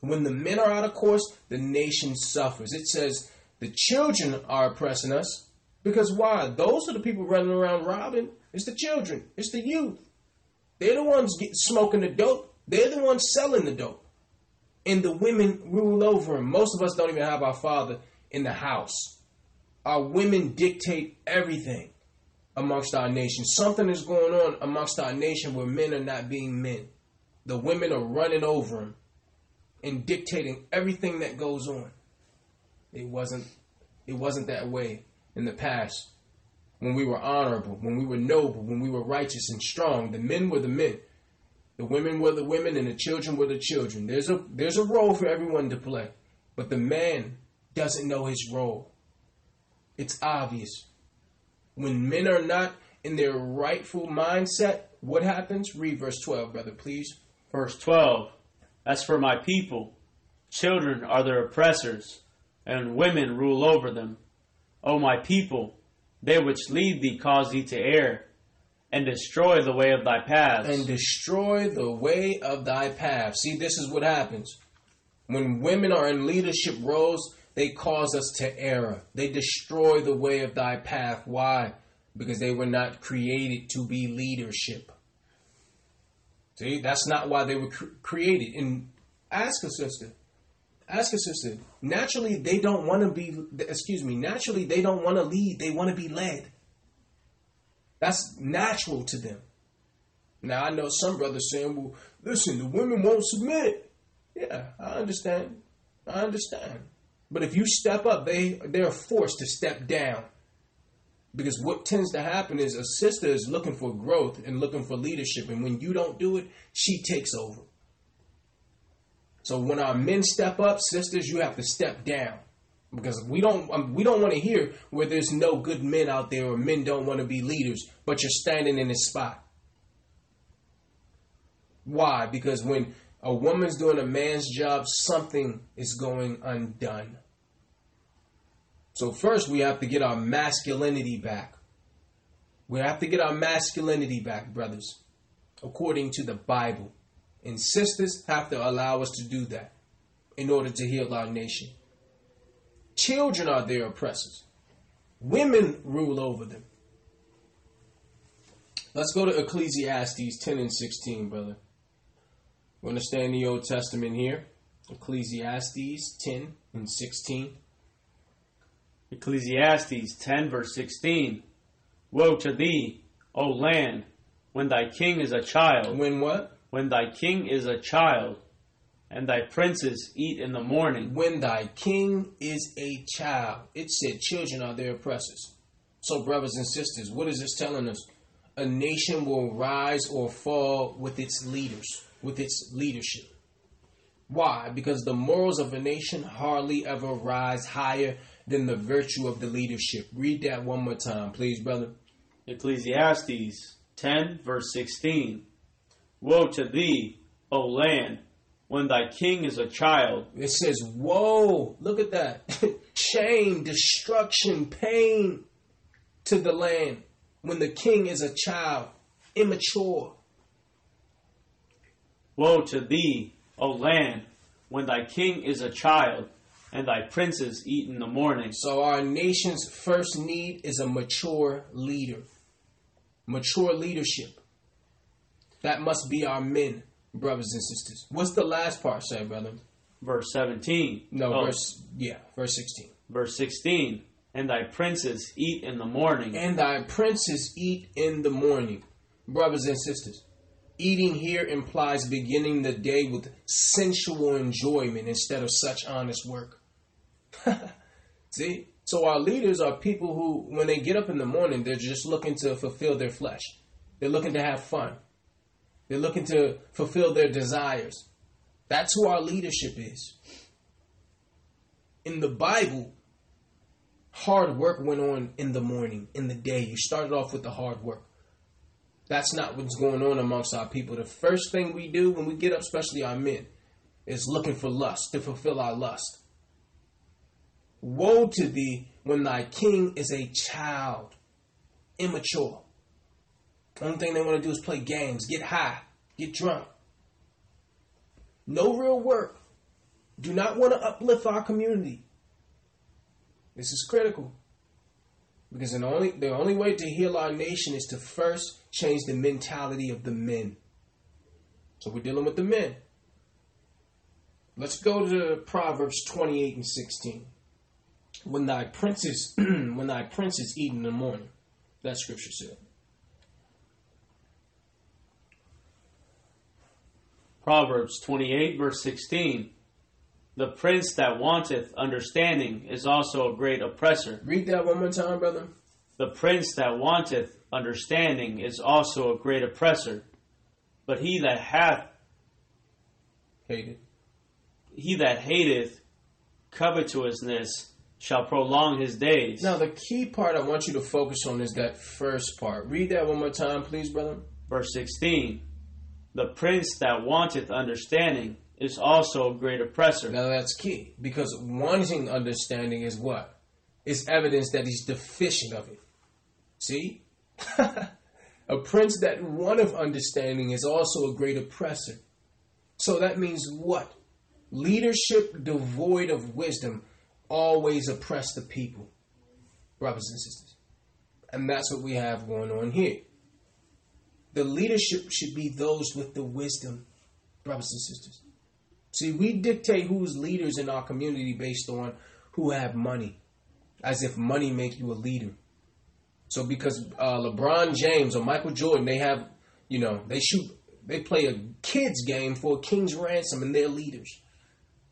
When the men are out of course, the nation suffers. It says the children are oppressing us because why? Those are the people running around robbing. It's the children. It's the youth. They're the ones smoking the dope. They're the ones selling the dope. And the women rule over them. Most of us don't even have our father in the house. Our women dictate everything amongst our nation. Something is going on amongst our nation where men are not being men. The women are running over them and dictating everything that goes on. It wasn't it wasn't that way in the past when we were honorable, when we were noble, when we were righteous and strong. The men were the men. The women were the women and the children were the children. There's a there's a role for everyone to play. But the man doesn't know his role. It's obvious. When men are not in their rightful mindset, what happens? Read verse 12, brother, please. Verse 12 As for my people, children are their oppressors, and women rule over them. O my people, they which lead thee cause thee to err, and destroy the way of thy paths. And destroy the way of thy path. See, this is what happens. When women are in leadership roles, they cause us to err. They destroy the way of thy path. Why? Because they were not created to be leadership. See, that's not why they were cr- created. And ask a sister. Ask a sister. Naturally, they don't want to be, excuse me, naturally, they don't want to lead. They want to be led. That's natural to them. Now, I know some brothers saying, well, listen, the women won't submit. Yeah, I understand. I understand. But if you step up, they they're forced to step down. Because what tends to happen is a sister is looking for growth and looking for leadership, and when you don't do it, she takes over. So when our men step up, sisters, you have to step down because we don't um, we don't want to hear where there's no good men out there or men don't want to be leaders, but you're standing in this spot. Why? Because when a woman's doing a man's job, something is going undone. So first we have to get our masculinity back. We have to get our masculinity back, brothers, according to the Bible. And sisters have to allow us to do that in order to heal our nation. Children are their oppressors. Women rule over them. Let's go to Ecclesiastes 10 and 16, brother. We understand the Old Testament here. Ecclesiastes 10 and 16. Ecclesiastes 10, verse 16. Woe to thee, O land, when thy king is a child. When what? When thy king is a child, and thy princes eat in the morning. When thy king is a child. It said children are their oppressors. So, brothers and sisters, what is this telling us? A nation will rise or fall with its leaders, with its leadership. Why? Because the morals of a nation hardly ever rise higher than the virtue of the leadership. Read that one more time, please, brother. Ecclesiastes 10, verse 16. Woe to thee, O land, when thy king is a child. It says, Woe, look at that. Shame, destruction, pain to the land when the king is a child, immature. Woe to thee, O land, when thy king is a child, and thy princes eat in the morning. So, our nation's first need is a mature leader, mature leadership. That must be our men, brothers and sisters. What's the last part say, brother? Verse 17. No, Oh, verse, yeah, verse 16. verse 16. And thy princes eat in the morning. And thy princes eat in the morning. Brothers and sisters, Eating here implies beginning the day with sensual enjoyment instead of such honest work. See? So our leaders are people who, when they get up in the morning, they're just looking to fulfill their flesh. They're looking to have fun. They're looking to fulfill their desires. That's who our leadership is. In the Bible, hard work went on in the morning, in the day. You started off with the hard work. That's not what's going on amongst our people. The first thing we do when we get up, especially our men, is looking for lust, to fulfill our lust. Woe to thee when thy king is a child, immature. Only thing they want to do is play games, get high, get drunk. No real work. Do not want to uplift our community. This is critical. Because the only, the only way to heal our nation is to first change the mentality of the men. So we're dealing with the men. Let's go to Proverbs 28 and 16. When thy princes when thy princes eat in the morning. That scripture said. Proverbs 28, verse 16. The prince that wanteth understanding is also a great oppressor. Read that one more time, brother. The prince that wanteth understanding is also a great oppressor. But he that hath Hated. he that hateth covetousness shall prolong his days. Now the key part I want you to focus on is that first part. Read that one more time, please, brother. Verse 16. The prince that wanteth understanding is also a great oppressor. Now that's key because wanting understanding is what? It's evidence that he's deficient of it. See? a prince that wanteth understanding is also a great oppressor. So that means what? Leadership devoid of wisdom always oppress the people, brothers and sisters. And that's what we have going on here. The leadership should be those with the wisdom, brothers and sisters. See, we dictate who's leaders in our community based on who have money, as if money make you a leader. So because uh, LeBron James or Michael Jordan, they have, you know, they shoot, they play a kids game for a king's ransom, and they're leaders.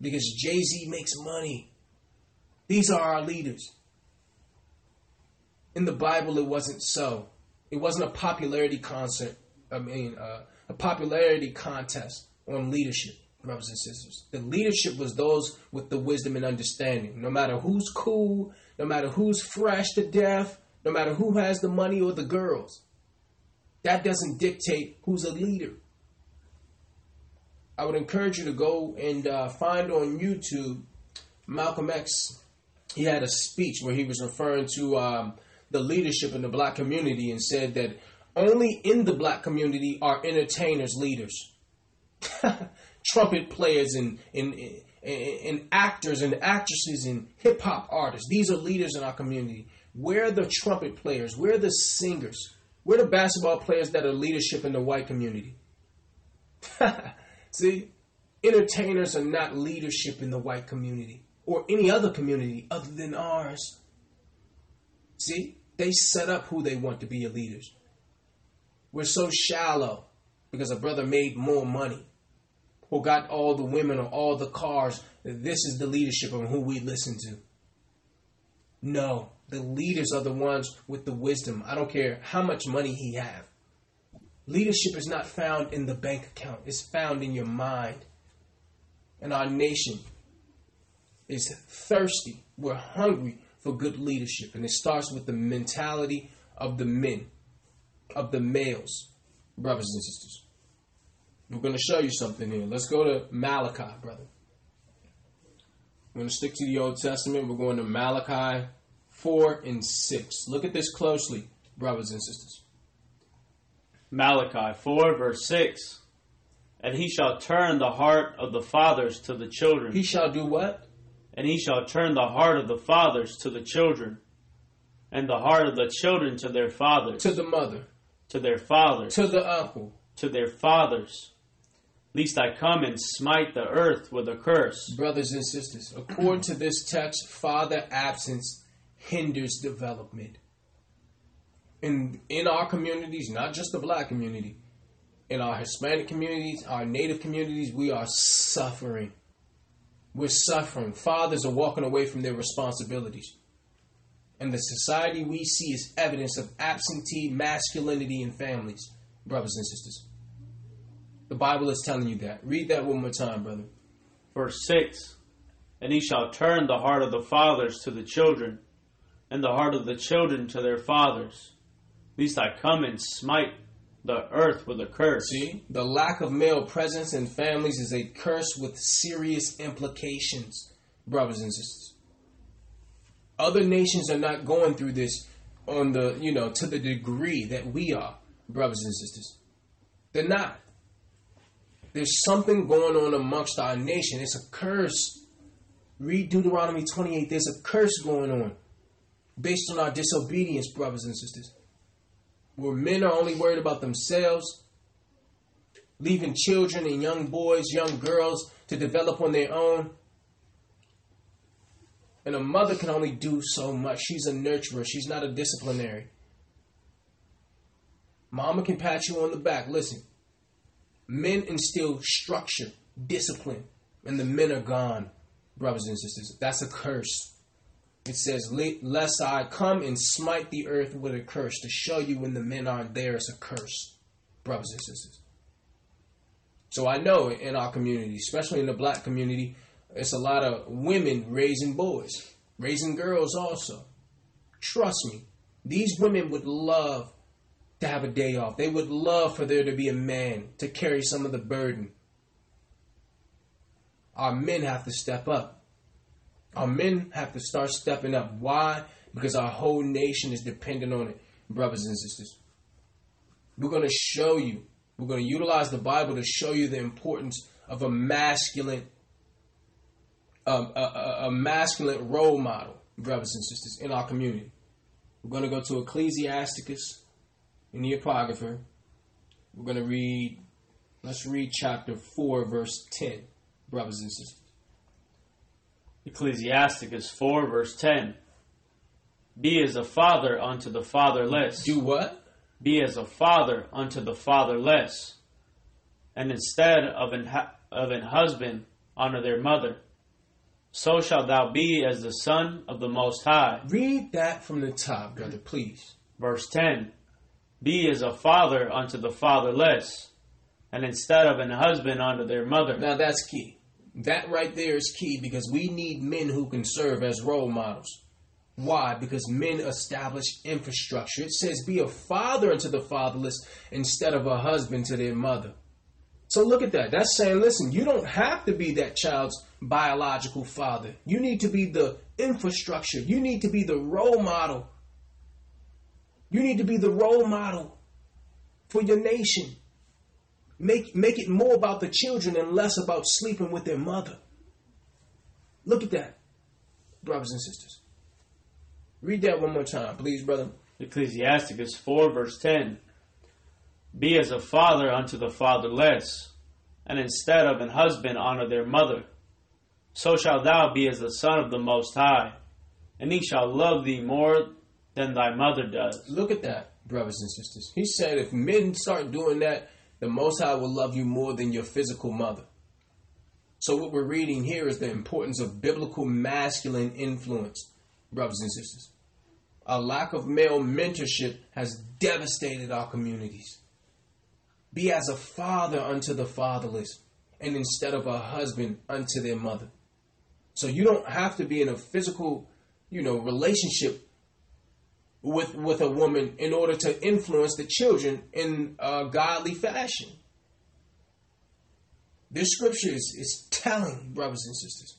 Because Jay Z makes money. These are our leaders. In the Bible, it wasn't so. It wasn't a popularity concert. I mean, uh, a popularity contest on leadership brothers and sisters. The leadership was those with the wisdom and understanding. No matter who's cool, no matter who's fresh to death, no matter who has the money or the girls. That doesn't dictate who's a leader. I would encourage you to go and uh, find on YouTube Malcolm X. He had a speech where he was referring to um, the leadership in the black community and said that only in the black community are entertainers leaders. trumpet players and, and, and, actors and actresses and hip hop artists. These are leaders in our community. We're the trumpet players. We're the singers. We're the basketball players that are leadership in the white community. See, entertainers are not leadership in the white community or any other community other than ours. See, they set up who they want to be your leaders. We're so shallow because a brother made more money or got all the women or all the cars. This is the leadership of who we listen to. No, the leaders are the ones with the wisdom. I don't care how much money he have. Leadership is not found in the bank account. It's found in your mind. And our nation is thirsty. We're hungry for good leadership. And it starts with the mentality of the men, of the males, brothers and sisters. We're going to show you something here. Let's go to Malachi, brother. We're going to stick to the Old Testament. We're going to Malachi 4 and 6. Look at this closely, brothers and sisters. Malachi 4, verse 6. And he shall turn the heart of the fathers to the children. He shall do what? And he shall turn the heart of the fathers to the children, and the heart of the children to their fathers. To the mother. To their fathers. To the uncle. To their fathers Least I come and smite the earth with a curse. Brothers and sisters, according to this text, father absence hinders development. In, in our communities, not just the black community, in our Hispanic communities, our Native communities, we are suffering. We're suffering. Fathers are walking away from their responsibilities. And the society we see is evidence of absentee masculinity in families, brothers and sisters. The Bible is telling you that. Read that one more time, brother. Verse 6 And he shall turn the heart of the fathers to the children, and the heart of the children to their fathers, lest I come and smite the earth with a curse. See, the lack of male presence in families is a curse with serious implications, brothers and sisters. Other nations are not going through this on the, you know, to the degree that we are, brothers and sisters. They're not. There's something going on amongst our nation. It's a curse. Read Deuteronomy 28. There's a curse going on based on our disobedience, brothers and sisters where men are only worried about themselves, leaving children and young boys, young girls to develop on their own. And a mother can only do so much. She's a nurturer, she's not a disciplinary. Mama can pat you on the back. Listen, men instill structure, discipline, and the men are gone, brothers and sisters. That's a curse. It says, Lest I come and smite the earth with a curse to show you when the men aren't there, it's a curse, brothers and sisters. So I know in our community, especially in the black community, it's a lot of women raising boys, raising girls also. Trust me, these women would love to have a day off. They would love for there to be a man to carry some of the burden. Our men have to step up. Our men have to start stepping up. Why? Because our whole nation is dependent on it, brothers and sisters. We're going to show you, we're going to utilize the Bible to show you the importance of a masculine, um, a, a, a masculine role model, brothers and sisters, in our community. We're going to go to Ecclesiasticus in the Apocrypha. We're going to read, let's read chapter 4, verse 10, brothers and sisters. Ecclesiasticus 4, verse 10. Be as a father unto the fatherless. Do what? Be as a father unto the fatherless. And instead of an, of an husband, honor their mother. So shalt thou be as the son of the Most High. Read that from the top, brother, please. Verse 10 Be as a father unto the fatherless, and instead of an husband unto their mother. Now that's key. That right there is key because we need men who can serve as role models. Why? Because men establish infrastructure. It says, be a father unto the fatherless instead of a husband to their mother. So look at that. That's saying, listen, you don't have to be that child's biological father. You need to be the infrastructure. You need to be the role model. You need to be the role model for your nation. Make, make it more about the children and less about sleeping with their mother. Look at that, brothers and sisters. Read that one more time, please, brother. Ecclesiasticus 4, verse 10. Be as a father unto the fatherless, and instead of an husband honor their mother. So shalt thou be as the son of the Most High, and he shall love thee more than thy mother does. Look at that, brothers and sisters. He said if men start doing that, the Most High will love you more than your physical mother. So, what we're reading here is the importance of biblical masculine influence, brothers and sisters. A lack of male mentorship has devastated our communities. Be as a father unto the fatherless, and instead of a husband unto their mother. So, you don't have to be in a physical, you know, relationship with with a woman in order to influence the children in a godly fashion. This scripture is, is telling, brothers and sisters.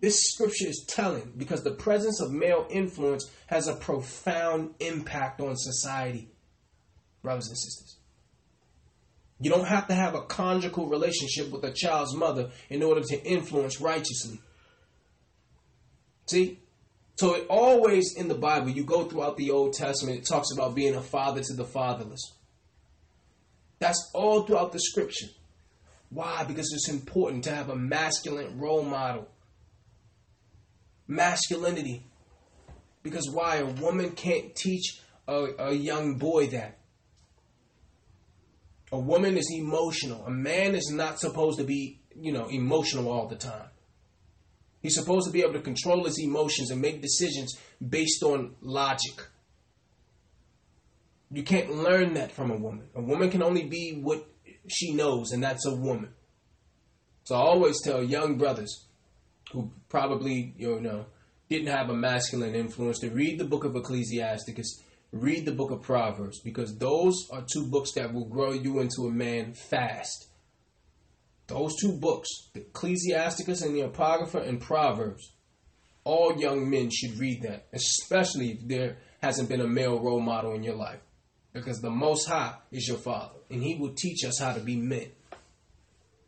This scripture is telling because the presence of male influence has a profound impact on society, brothers and sisters. You don't have to have a conjugal relationship with a child's mother in order to influence righteously. See, so it always in the Bible, you go throughout the Old Testament, it talks about being a father to the fatherless. That's all throughout the scripture. Why? Because it's important to have a masculine role model. Masculinity. Because why? A woman can't teach a, a young boy that. A woman is emotional. A man is not supposed to be, you know, emotional all the time. He's supposed to be able to control his emotions and make decisions based on logic. You can't learn that from a woman. A woman can only be what she knows, and that's a woman. So I always tell young brothers who probably, you know, didn't have a masculine influence to read the book of Ecclesiasticus, read the book of Proverbs, because those are two books that will grow you into a man fast. Those two books, Ecclesiasticus and the Apocrypha and Proverbs, all young men should read that, especially if there hasn't been a male role model in your life. Because the Most High is your Father, and He will teach us how to be men.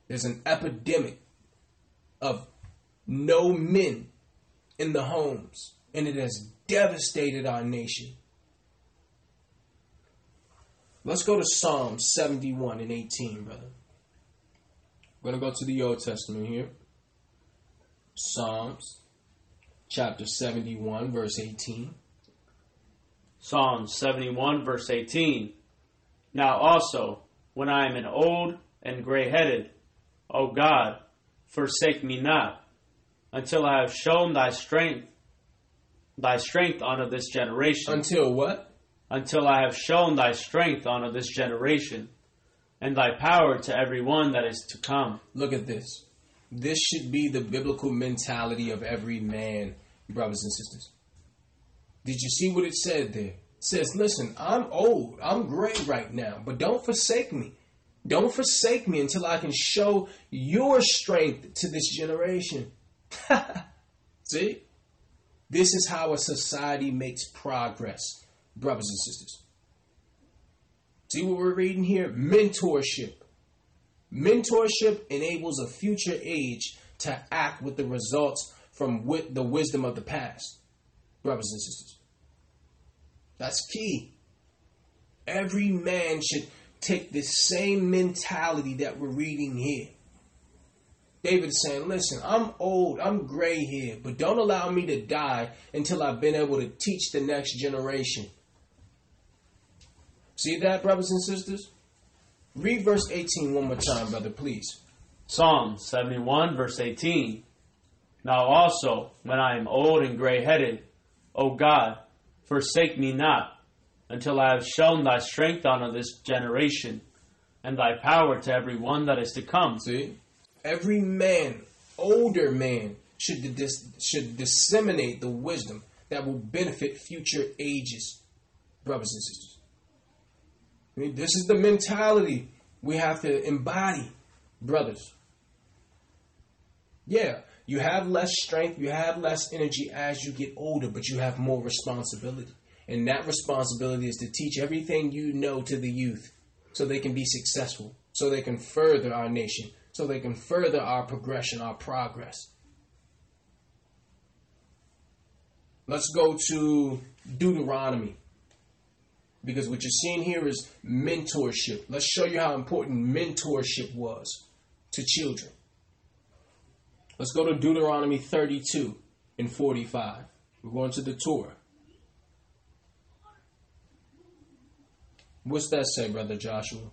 There's an epidemic of no men in the homes, and it has devastated our nation. Let's go to Psalm 71 and 18, brother. We're going to go to the Old Testament here. Psalms chapter 71, verse 18. Psalm 71, verse 18. Now also, when I am an old and gray headed, O God, forsake me not, until I have shown thy strength, thy strength unto this generation. Until what? Until I have shown thy strength unto this generation, and thy power to every one that is to come. Look at this. This should be the biblical mentality of every man, brothers and sisters. Did you see what it said there? It says, listen, I'm old, I'm gray right now, but don't forsake me. Don't forsake me until I can show your strength to this generation. see? This is how a society makes progress, brothers and sisters. See what we're reading here? Mentorship. Mentorship enables a future age to act with the results from wi- the wisdom of the past, brothers and sisters. That's key. Every man should take this same mentality that we're reading here. David is saying, Listen, I'm old, I'm gray here, but don't allow me to die until I've been able to teach the next generation. See that, brothers and sisters? Read verse 18 one more time, brother, please. Psalm 71, verse 18. Now also, when I am old and gray headed, O God, forsake me not, until I have shown thy strength unto this generation, and thy power to every one that is to come. See? Every man, older man, should, dis- should disseminate the wisdom that will benefit future ages, brothers and sisters. I mean, this is the mentality we have to embody, brothers. Yeah, you have less strength, you have less energy as you get older, but you have more responsibility. And that responsibility is to teach everything you know to the youth so they can be successful, so they can further our nation, so they can further our progression, our progress. Let's go to Deuteronomy. Because what you're seeing here is mentorship. Let's show you how important mentorship was to children. Let's go to Deuteronomy 32 and 45. We're going to the Torah. What's that say, Brother Joshua?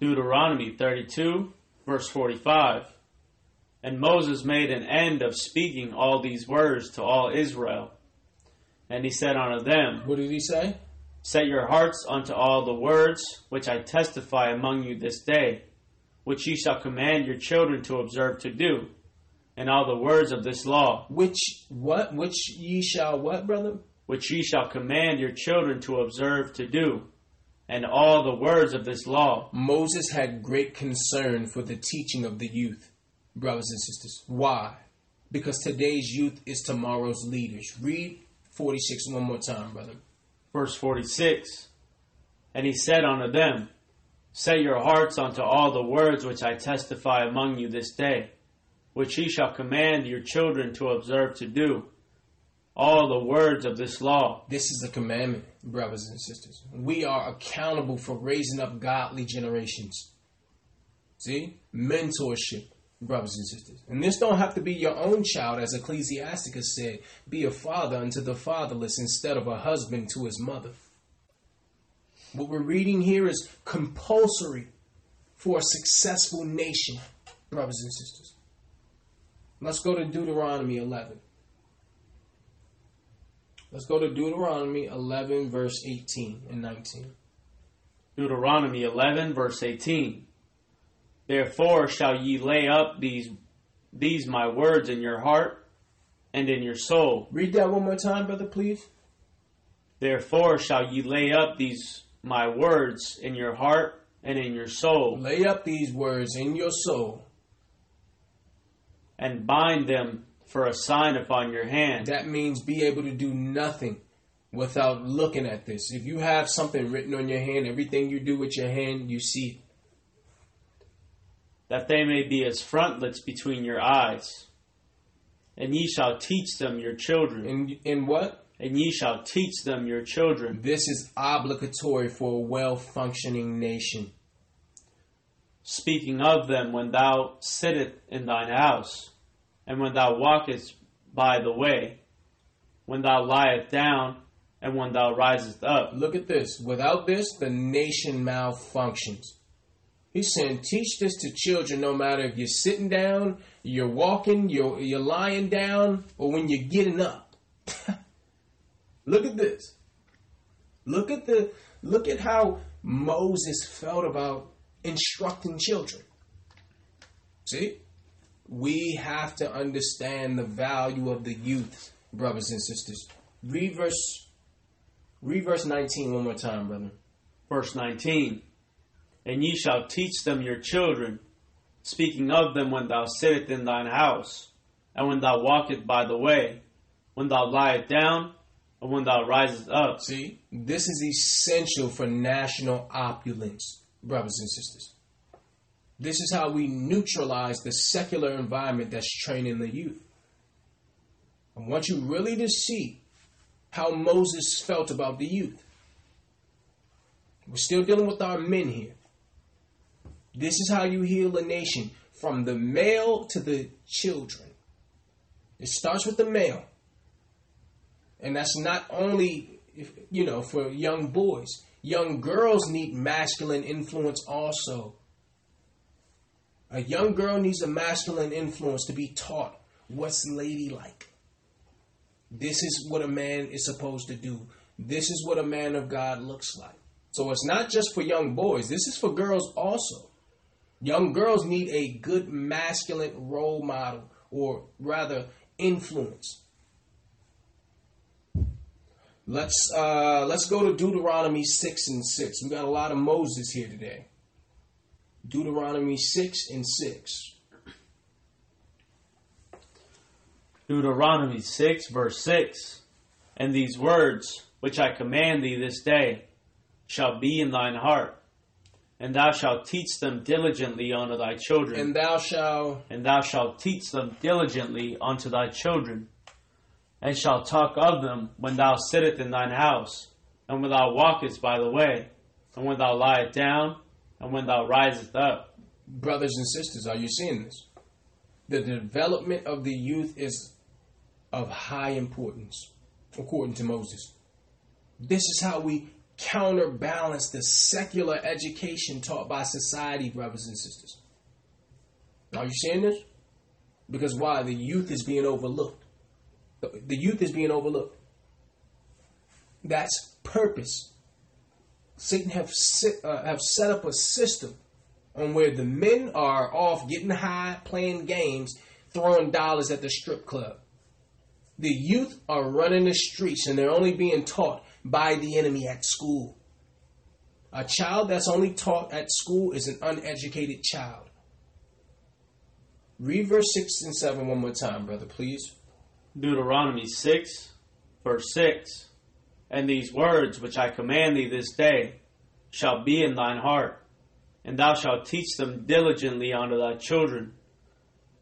Deuteronomy 32, verse 45. And Moses made an end of speaking all these words to all Israel. And he said unto them, What did he say? Set your hearts unto all the words which I testify among you this day, which ye shall command your children to observe to do, and all the words of this law, Which what? Which ye shall what, brother? which ye shall command your children to observe to do, and all the words of this law. Moses had great concern for the teaching of the youth, brothers and sisters. Why? Because today's youth is tomorrow's leaders. Read 46 one more time, brother. Verse 46 And he said unto them, Set your hearts unto all the words which I testify among you this day, which ye shall command your children to observe to do, all the words of this law. This is a commandment, brothers and sisters. We are accountable for raising up godly generations. See? Mentorship, brothers and sisters. And this don't have to be your own child, as Ecclesiasticus said. Be a father unto the fatherless instead of a husband to his mother. What we're reading here is compulsory for a successful nation, brothers and sisters. Let's go to Deuteronomy 11. Let's go to Deuteronomy 11, verse 18 and 19. Deuteronomy 11, verse 18. Therefore shall ye lay up these, these my words in your heart and in your soul. Read that one more time, brother, please. Therefore shall ye lay up these my words in your heart and in your soul, Lay up these words in your soul. and bind them for a sign upon your hand. That means be able to do nothing without looking at this. If you have something written on your hand, everything you do with your hand, you see. That they may be as frontlets between your eyes. And ye shall teach them your children, And in what? and ye shall teach them your children. This is obligatory for a well functioning nation. speaking of them when thou sittest in thine house, and when thou walkest by the way, when thou liest down, and when thou risest up. Look at this. Without this, the nation malfunctions. He's saying, teach this to children no matter if you're sitting down, you're walking, you're, you're lying down, or when you're getting up. look at this. Look at the look at how Moses felt about instructing children. See? We have to understand the value of the youth, brothers and sisters. Read verse read verse 19 one more time, brother. Verse 19 And ye shall teach them your children, speaking of them when thou sittest in thine house, and when thou walkest by the way, when thou liest down, and when thou risest up. See, this is essential for national opulence, brothers and sisters. This is how we neutralize the secular environment that's training the youth. I want you really to see how Moses felt about the youth. We're still dealing with our men here. This is how you heal a nation from the male to the children. It starts with the male. And that's not only, if, you know, for young boys. Young girls need masculine influence also. A young girl needs a masculine influence to be taught what's ladylike. This is what a man is supposed to do. This is what a man of God looks like. So it's not just for young boys, this is for girls also. Young girls need a good masculine role model, or rather, influence. Let's uh, let's go to Deuteronomy six and six. We got a lot of Moses here today. Deuteronomy six and six. Deuteronomy 6, verse 6 And these words which I command thee this day shall be in thine heart, and thou shalt teach them diligently unto thy children, And thou shalt and thou shalt teach them diligently unto thy children, and shalt talk of them when thou sittest in thine house, and when thou walkest by the way, and when thou liest down, and when thou risest up. brothers and sisters, are you seeing this? The development of the youth is of high importance, according to Moses. This is how we counterbalance the secular education taught by society, brothers and sisters. Are you seeing this? Because why? The youth is being overlooked. The youth is being overlooked. That's purpose. Satan have uh, have set up a system on where the men are off getting high, playing games, throwing dollars at the strip club. The youth are running the streets and they're only being taught by the enemy at school. A child that's only taught at school is an uneducated child. Read verse 6 and 7 one more time, brother, please. Deuteronomy 6, verse 6 And these words which I command thee this day shall be in thine heart, and thou shalt teach them diligently unto thy children,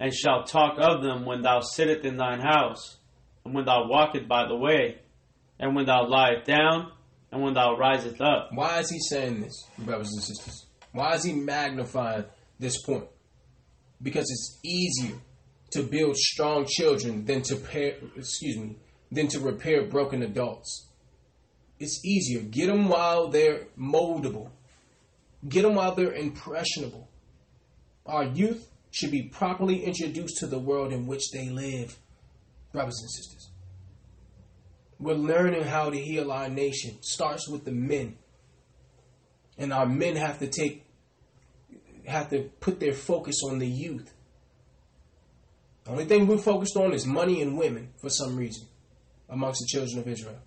and shalt talk of them when thou sittest in thine house, and when thou walkest by the way, and when thou liest down, and when thou risest up. Why is he saying this, brothers and sisters? Why is he magnifying this point? Because it's easier to build strong children than to pair, excuse me, than to repair broken adults. It's easier. Get them while they're moldable. Get them while they're impressionable. Our youth should be properly introduced to the world in which they live, brothers and sisters. We're learning how to heal our nation. Starts with the men. And our men have to take have to put their focus on the youth. The only thing we're focused on is money and women for some reason amongst the children of Israel.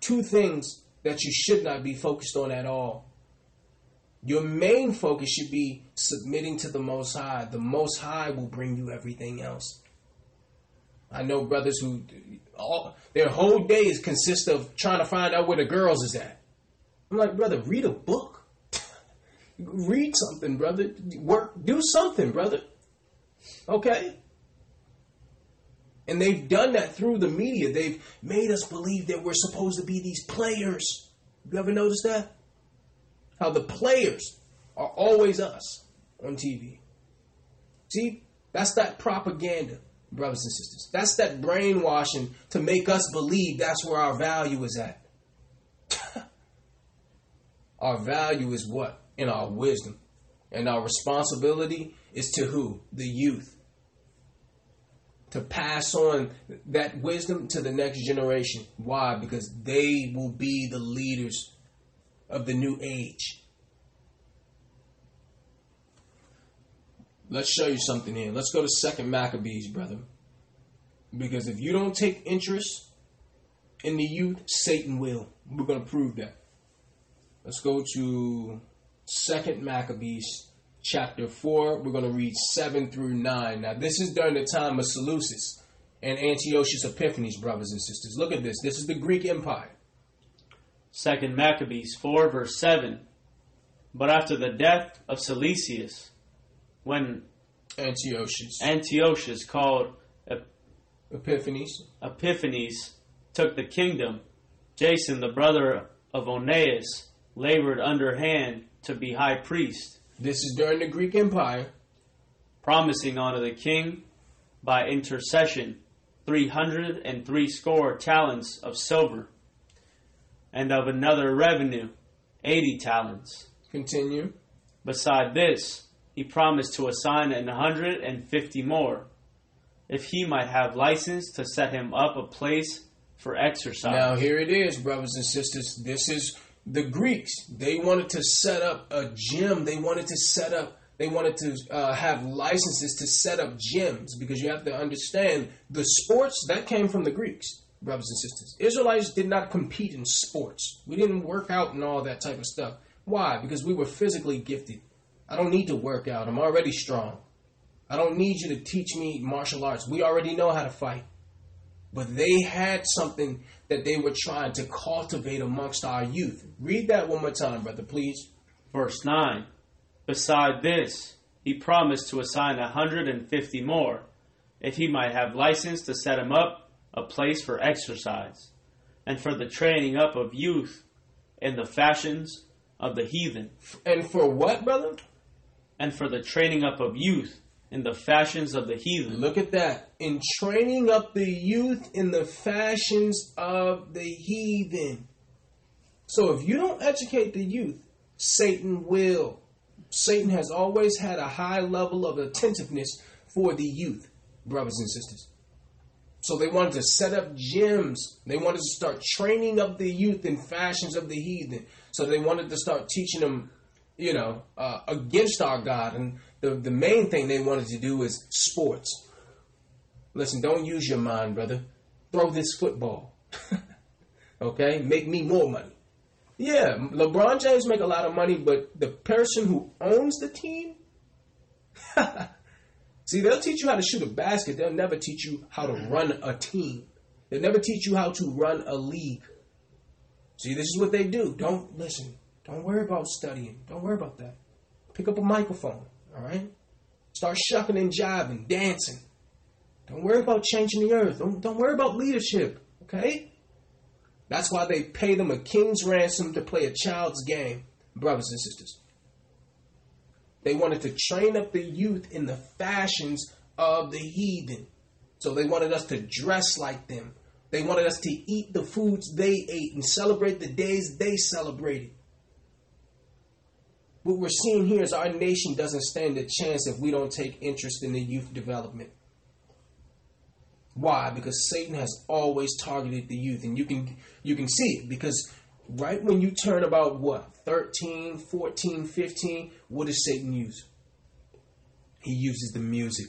Two things that you should not be focused on at all. Your main focus should be submitting to the Most High. The Most High will bring you everything else. I know brothers who all their whole days consist of trying to find out where the girls is at. I'm like, brother, read a book. read something, brother. Work, do something, brother. Okay? And they've done that through the media. They've made us believe that we're supposed to be these players. You ever notice that? How the players are always us on TV. See, that's that propaganda, brothers and sisters. That's that brainwashing to make us believe that's where our value is at. our value is what? In our wisdom. And our responsibility is to who? The youth. To pass on that wisdom to the next generation. Why? Because they will be the leaders of the new age. Let's show you something here. Let's go to Second Maccabees, brother. Because if you don't take interest in the youth, Satan will. We're going to prove that. Let's go to Second Maccabees, chapter 4. We're going to read 7 through 9. Now, this is during the time of Seleucus and Antiochus Epiphanes, brothers and sisters. Look at this. This is the Greek Empire. Second Maccabees 4, verse 7. But after the death of Seleucus, when Antiochus, Antiochus called Epiphanes, Epiphanes took the kingdom, Jason, the brother of Onias, labored underhand to be high priest. This is during the Greek Empire. Promising unto the king by intercession three hundred and three score talents of silver and of another revenue, eighty talents. Continue. Beside this, he promised to assign an hundred and fifty more, if he might have license to set him up a place for exercise. Now, here it is, brothers and sisters. This is the Greeks. They wanted to set up a gym. They wanted to set up, they wanted to uh, have licenses to set up gyms because you have to understand the sports that came from the Greeks brothers and sisters. Israelites did not compete in sports. We didn't work out and all that type of stuff. Why? Because we were physically gifted. I don't need to work out. I'm already strong. I don't need you to teach me martial arts. We already know how to fight. But they had something that they were trying to cultivate amongst our youth. Read that one more time, brother, please. Verse 9. Beside this, he promised to assign a hundred and fifty more, if he might have license to set him up a place for exercise, and for the training up of youth in the fashions of the heathen. And for what, brother? And for the training up of youth in the fashions of the heathen. Look at that. In training up the youth in the fashions of the heathen. So if you don't educate the youth, Satan will. Satan has always had a high level of attentiveness for the youth, brothers and sisters. So they wanted to set up gyms. They wanted to start training up the youth in fashions of the heathen. So they wanted to start teaching them, you know, uh, against our God. And the, the main thing they wanted to do is sports. Listen, don't use your mind, brother. Throw this football. okay? Make me more money. Yeah, LeBron James make a lot of money, but the person who owns the team See, they'll teach you how to shoot a basket. They'll never teach you how to run a team. They'll never teach you how to run a league. See, this is what they do. Don't listen. Don't worry about studying. Don't worry about that. Pick up a microphone, all right? Start shucking and jiving, dancing. Don't worry about changing the earth. Don't, don't worry about leadership, okay? That's why they pay them a king's ransom to play a child's game, brothers and sisters. They wanted to train up the youth in the fashions of the heathen. So they wanted us to dress like them. They wanted us to eat the foods they ate and celebrate the days they celebrated. What we're seeing here is our nation doesn't stand a chance if we don't take interest in the youth development. Why? Because Satan has always targeted the youth, and you can you can see it because right when you turn about what 13, 14, 15, what does Satan use? He uses the music.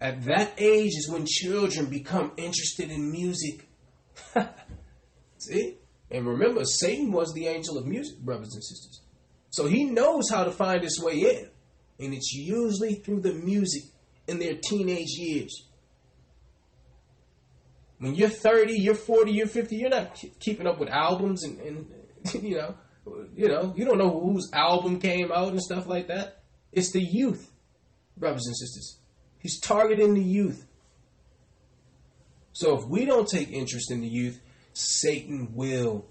At that age is when children become interested in music. see? And remember, Satan was the angel of music, brothers and sisters. So he knows how to find his way in. And it's usually through the music in their teenage years. When you're 30, you're 40, you're 50, you're not keeping up with albums and, and you know, you know, you don't know whose album came out and stuff like that. It's the youth, brothers and sisters. He's targeting the youth. So if we don't take interest in the youth, Satan will,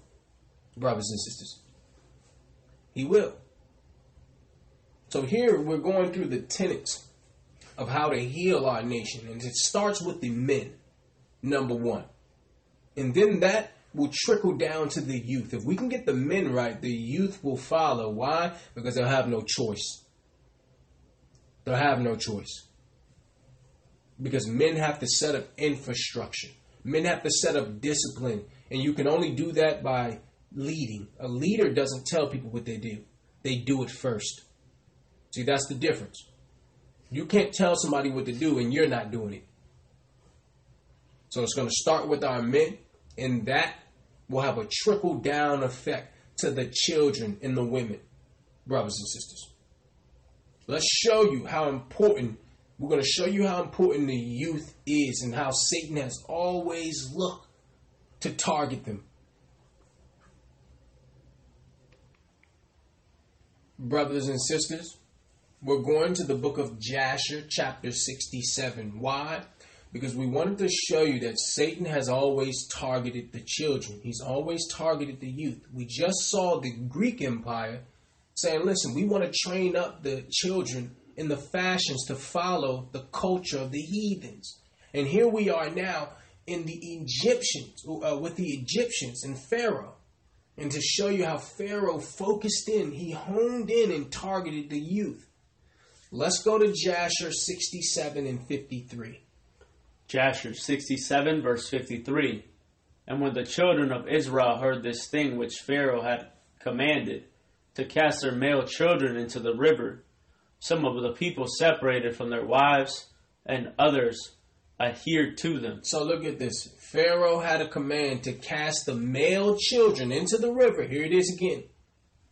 brothers and sisters. He will. So here we're going through the tenets of how to heal our nation. And it starts with the men, number one. And then that will trickle down to the youth. If we can get the men right, the youth will follow. Why? Because they'll have no choice. They'll have no choice. Because men have to set up infrastructure. Men have to set up discipline. And you can only do that by leading. A leader doesn't tell people what they do, they do it first. See, that's the difference. You can't tell somebody what to do and you're not doing it. So it's going to start with our men, and that will have a trickle down effect to the children and the women, brothers and sisters. Let's show you how important, we're going to show you how important the youth is and how Satan has always looked to target them. Brothers and sisters, we're going to the book of Jasher, chapter 67. Why? Because we wanted to show you that Satan has always targeted the children, he's always targeted the youth. We just saw the Greek Empire saying, listen, we want to train up the children in the fashions to follow the culture of the heathens. And here we are now in the Egyptians, uh, with the Egyptians and Pharaoh. And to show you how Pharaoh focused in, he honed in and targeted the youth. Let's go to Jasher 67 and 53. Jasher 67, verse 53. And when the children of Israel heard this thing which Pharaoh had commanded, to cast their male children into the river, some of the people separated from their wives, and others adhered to them. So look at this. Pharaoh had a command to cast the male children into the river. Here it is again.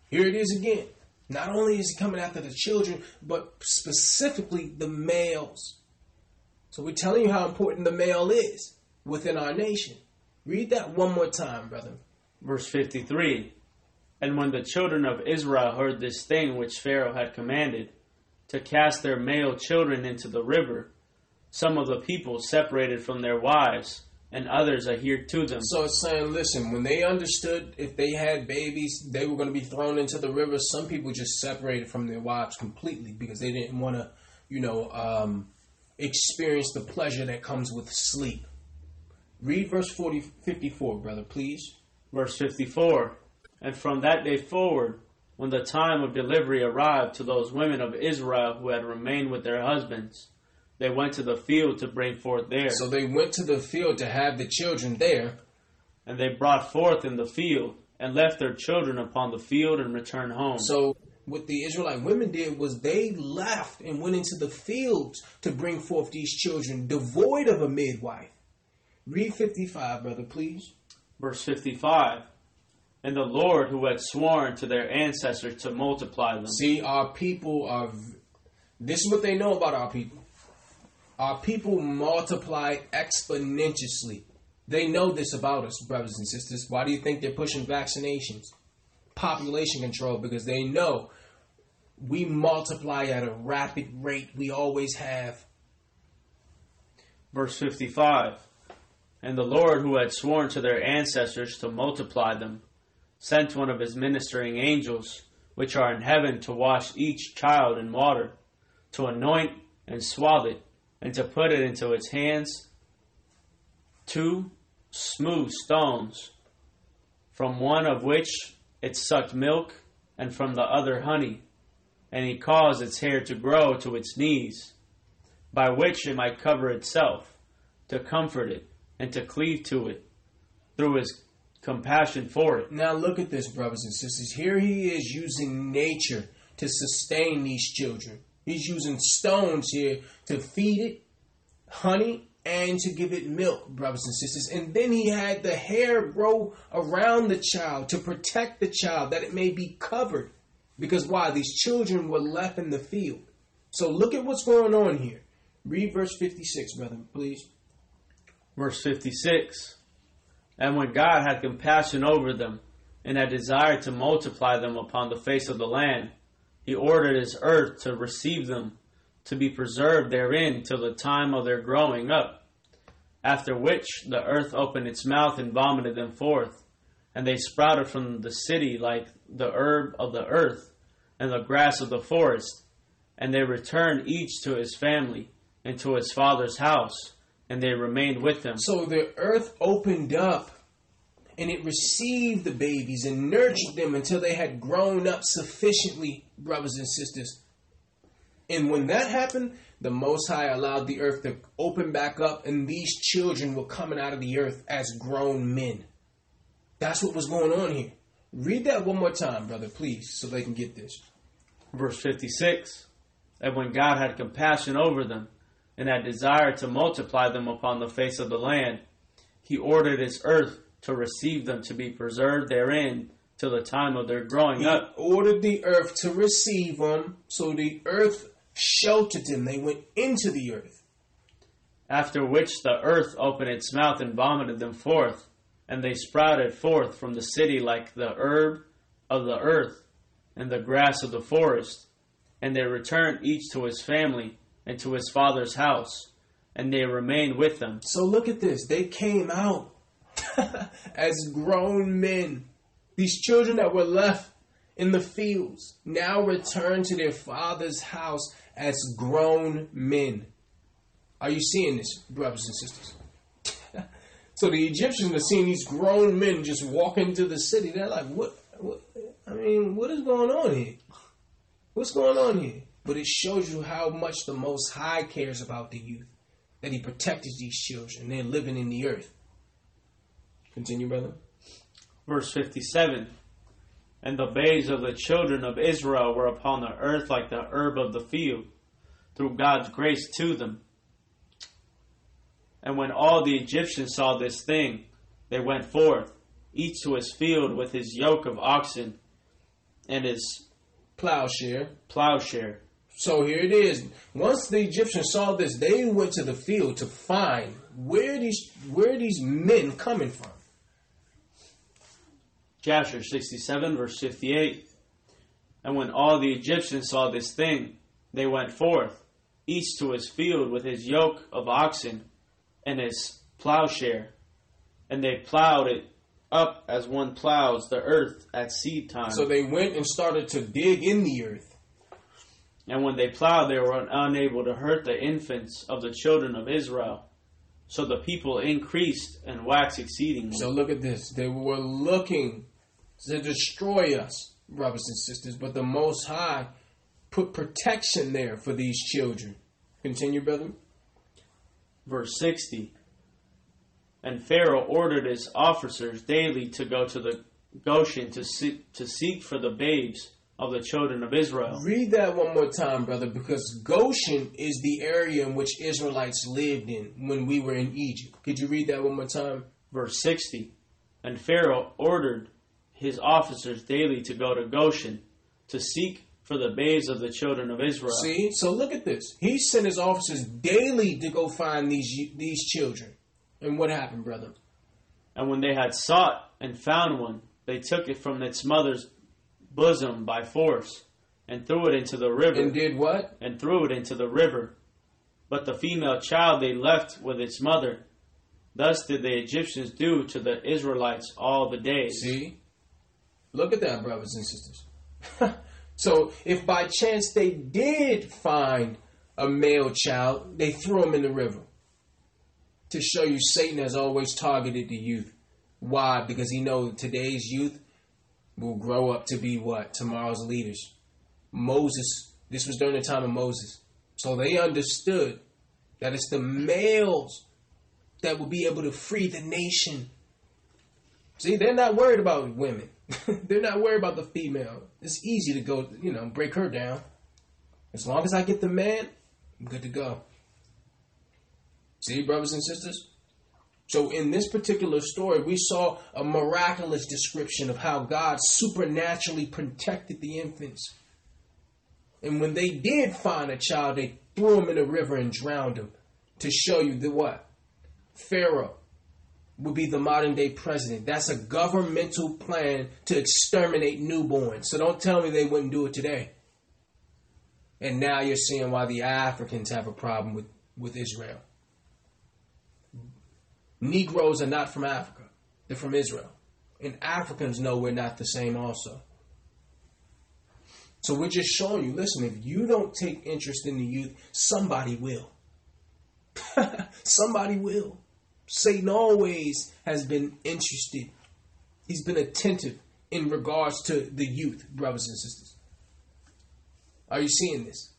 Here it is again. Not only is he coming after the children, but specifically the males. So we're telling you how important the male is within our nation. Read that one more time, brother. Verse 53 And when the children of Israel heard this thing which Pharaoh had commanded, to cast their male children into the river, some of the people separated from their wives, and others adhered to them. So it's saying, listen, when they understood if they had babies, they were going to be thrown into the river. Some people just separated from their wives completely because they didn't want to, you know, um, experience the pleasure that comes with sleep. Read verse 40, 54, brother, please. Verse 54 And from that day forward, when the time of delivery arrived to those women of Israel who had remained with their husbands, they went to the field to bring forth there. So they went to the field to have the children there. And they brought forth in the field, and left their children upon the field, and returned home. So what the Israelite women did was they left and went into the fields to bring forth these children, devoid of a midwife. Read 55, brother, please. Verse 55 And the Lord who had sworn to their ancestors to multiply them. See, our people are. This is what they know about our people. Our people multiply exponentially. They know this about us, brothers and sisters. Why do you think they're pushing vaccinations? Population control, because they know we multiply at a rapid rate. We always have. Verse 55 And the Lord who had sworn to their ancestors to multiply them sent one of his ministering angels, which are in heaven, to wash each child in water, to anoint and swathe it and to put it into its hands two smooth stones, from one of which it sucked milk, and from the other honey, and he caused its hair to grow to its knees, by which it might cover itself, to comfort it, and to cleave to it, through his compassion for it. Now look at this, brothers and sisters. Here he is using nature to sustain these children. He's using stones here to feed it, honey, and to give it milk, brothers and sisters. And then he had the hair grow around the child to protect the child, that it may be covered. Because why? These children were left in the field. So look at what's going on here. Read verse 56, brother, please. Verse 56 And when God had compassion over them, and had desired to multiply them upon the face of the land, he ordered his earth to receive them, to be preserved therein till the time of their growing up. After which the earth opened its mouth and vomited them forth, and they sprouted from the city like the herb of the earth and the grass of the forest. And they returned each to his family and to his father's house, and they remained with them. So the earth opened up and it received the babies and nurtured them until they had grown up sufficiently, brothers and sisters. And when that happened, the Most High allowed the earth to open back up, and these children were coming out of the earth as grown men. That's what was going on here. Read that one more time, brother, please, so they can get this. Verse 56 And when God had compassion over them, and had desired to multiply them upon the face of the land, he ordered his earth to receive them to be preserved therein till the time of their growing He up. ordered the earth to receive them, so the earth sheltered them. They went into the earth. After which the earth opened its mouth and vomited them forth, and they sprouted forth from the city like the herb of the earth and the grass of the forest. And they returned each to his family and to his father's house, and they remained with them. So look at this. They came out as grown men. These children that were left in the fields now return to their father's house as grown men. Are you seeing this, brothers and sisters? so the Egyptians are seeing these grown men just walk into the city. They're like, what, what? I mean, what is going on here? What's going on here? But it shows you how much the Most High cares about the youth. That He protected these children. They're living in the earth. Continue, brother. Verse 57 And the babes of the children of Israel were upon the earth like the herb of the field, through God's grace to them. And when all the Egyptians saw this thing, they went forth, each to his field with his yoke of oxen and his Plowshare. plowshare. So here it is. Once the Egyptians saw this, they went to the field to find where these where these men coming from. Chapter 67, verse 58. And when all the Egyptians saw this thing, they went forth, each to his field with his yoke of oxen and his plowshare. And they plowed it up as one plows the earth at seed time. So they went and started to dig in the earth. and when they plowed, they were unable to hurt the infants of the children of Israel. So the people increased and waxed exceedingly. So look at this. They were looking to destroy us, brothers and sisters, but the Most High put protection there for these children. Continue, brother. verse 60 and pharaoh ordered his officers daily to go to the goshen to seek, to seek for the babes of the children of israel Read that one more time, brother, because Goshen is the area in which Israelites lived in when we were in Egypt. Could you read that one more time? verse 60 and pharaoh ordered his officers daily to go to goshen to seek for the babes of the children of israel See, so look at this. He sent his officers daily to go find these these children. And what happened, brother? and when they had sought and found one they took it from its mother's bosom by force and threw it into the river And did what? and threw it into the river. But the female child they left with its mother. Thus did the Egyptians do to the Israelites all the days. See? Look at that, brothers and sisters. so, if by chance they did find a male child, they threw him in the river. To show you Satan has always targeted the youth. Why? Because he knows today's youth, will grow up to be what? Tomorrow's leaders. Moses, this was during the time of Moses. So they understood that it's the males that will be able to free the nation. See, they're not worried about women. they're not worried about the female. It's easy to go, you know, break her down. As long as I get the man, I'm good to go. See, brothers and sisters? So, in this particular story, we saw a miraculous description of how God supernaturally protected the infants. And when they did find a child, they threw him in a river and drowned him to show you the what? Pharaoh would be the modern day president. That's a governmental plan to exterminate newborns. So don't tell me they wouldn't do it today. And now you're seeing why the Africans have a problem with, with Israel. Negroes are not from Africa, they're from Israel. And Africans know we're not the same, also. So we're just showing you listen, if you don't take interest in the youth, somebody will. somebody will. Satan always has been interested, he's been attentive in regards to the youth, brothers and sisters. Are you seeing this?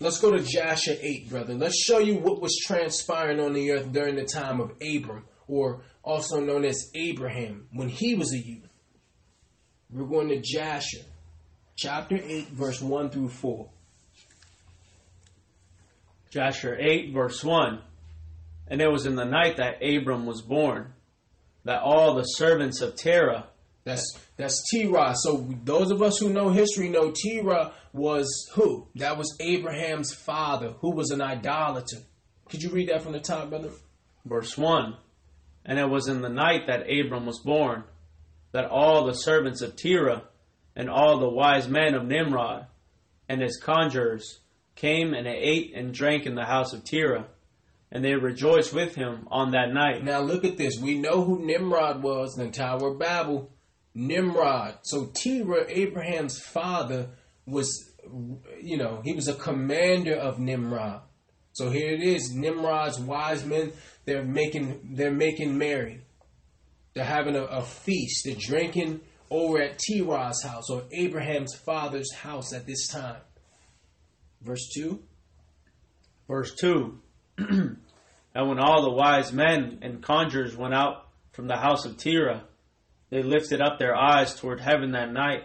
Let's go to Jasher 8, brother. Let's show you what was transpiring on the earth during the time of Abram, or also known as Abraham, when he was a youth. We're going to Jasher, chapter 8, verse 1 through 4. Jasher 8, verse 1. And it was in the night that Abram was born, that all the servants of Terah. That's that's Terah. So those of us who know history know Terah was who? That was Abraham's father, who was an idolater. Could you read that from the top, brother? Verse 1. And it was in the night that Abram was born, that all the servants of Terah and all the wise men of Nimrod and his conjurers came and ate and drank in the house of Terah, and they rejoiced with him on that night. Now look at this. We know who Nimrod was in the Tower of Babel. Nimrod. So Terah, Abraham's father, was, you know, he was a commander of Nimrod. So here it is. Nimrod's wise men. They're making. They're making merry. They're having a, a feast. They're drinking over at Terah's house or Abraham's father's house at this time. Verse 2. Verse 2 And when all the wise men and conjurers went out from the house of Terah, they lifted up their eyes toward heaven that night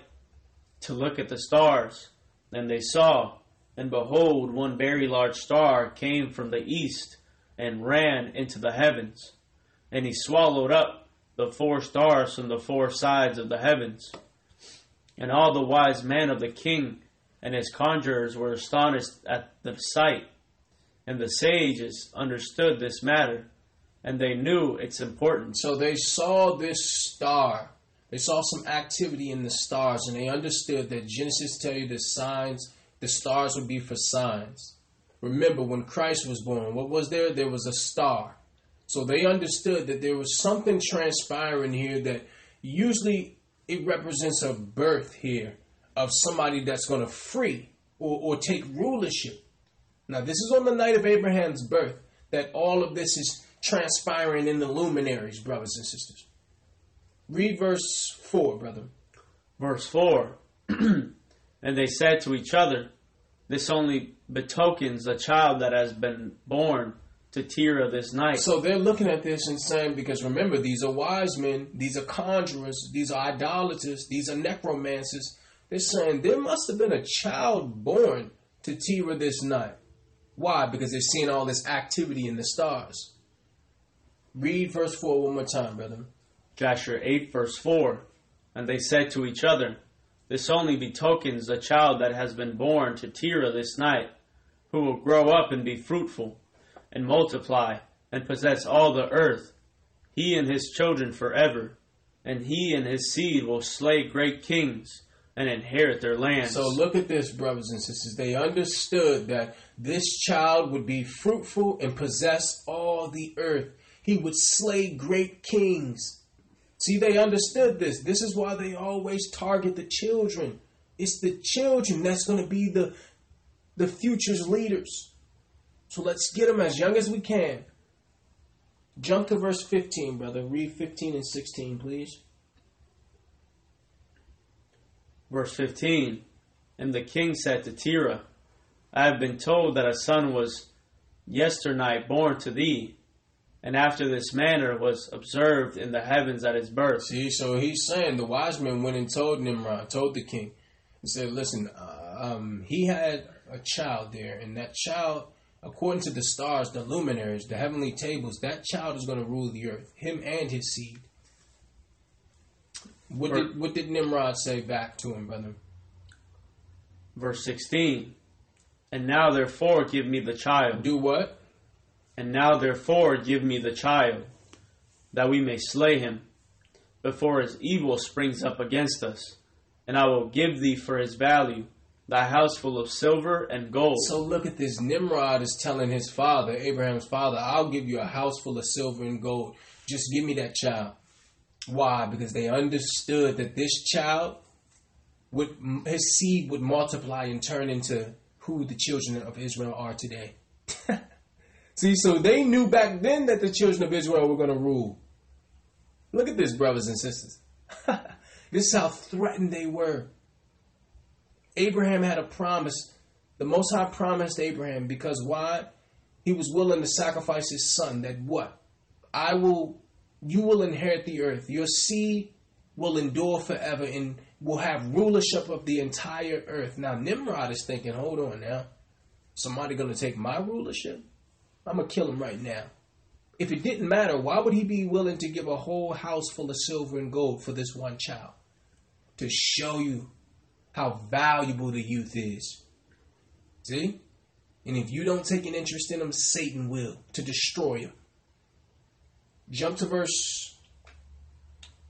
to look at the stars. And they saw, and behold, one very large star came from the east and ran into the heavens. And he swallowed up the four stars from the four sides of the heavens. And all the wise men of the king and his conjurers were astonished at the sight. And the sages understood this matter, and they knew its importance. So they saw this star. They saw some activity in the stars, and they understood that Genesis tell you the signs, the stars would be for signs. Remember, when Christ was born, what was there? There was a star. So they understood that there was something transpiring here that usually it represents a birth here of somebody that's going to free or, or take rulership. Now, this is on the night of Abraham's birth that all of this is transpiring in the luminaries, brothers and sisters. Read verse 4, brother. Verse 4 And they said to each other, This only betokens a child that has been born to Terah this night. So they're looking at this and saying, because remember, these are wise men, these are conjurers, these are idolaters, these are necromancers. They're saying there must have been a child born to Terah this night. Why? Because they're seeing all this activity in the stars. Read verse 4 one more time, brother. Jasher 8, verse 4. And they said to each other, This only betokens a child that has been born to Terah this night, who will grow up and be fruitful, and multiply, and possess all the earth, he and his children forever, and he and his seed will slay great kings and inherit their land. So look at this, brothers and sisters. They understood that this child would be fruitful and possess all the earth. He would slay great kings. See, they understood this. This is why they always target the children. It's the children that's going to be the the future's leaders. So let's get them as young as we can. Jump to verse 15, brother. Read 15 and 16, please. Verse 15 And the king said to Terah, I have been told that a son was yesternight born to thee, and after this manner was observed in the heavens at his birth. See, so he's saying the wise men went and told Nimrod, told the king, and said, "Listen, uh, um, he had a child there, and that child, according to the stars, the luminaries, the heavenly tables, that child is going to rule the earth, him and his seed." What did what did Nimrod say back to him, brother? Verse 16 And now therefore give me the child. Do what? And now therefore give me the child, that we may slay him, before his evil springs up against us. And I will give thee for his value thy house full of silver and gold. So look at this. Nimrod is telling his father, Abraham's father, I'll give you a house full of silver and gold. Just give me that child. Why? Because they understood that this child would his seed would multiply and turn into who the children of Israel are today. See, so they knew back then that the children of Israel were going to rule. Look at this, brothers and sisters. this is how threatened they were. Abraham had a promise. The Most High promised Abraham because why? He was willing to sacrifice his son. That what? I will, you will inherit the earth. Your seed will endure forever and will have rulership of the entire earth. Now Nimrod is thinking, hold on now. Somebody gonna take my rulership? I'm gonna kill him right now. If it didn't matter, why would he be willing to give a whole house full of silver and gold for this one child? To show you how valuable the youth is. See? And if you don't take an interest in him, Satan will to destroy him. Jump to verse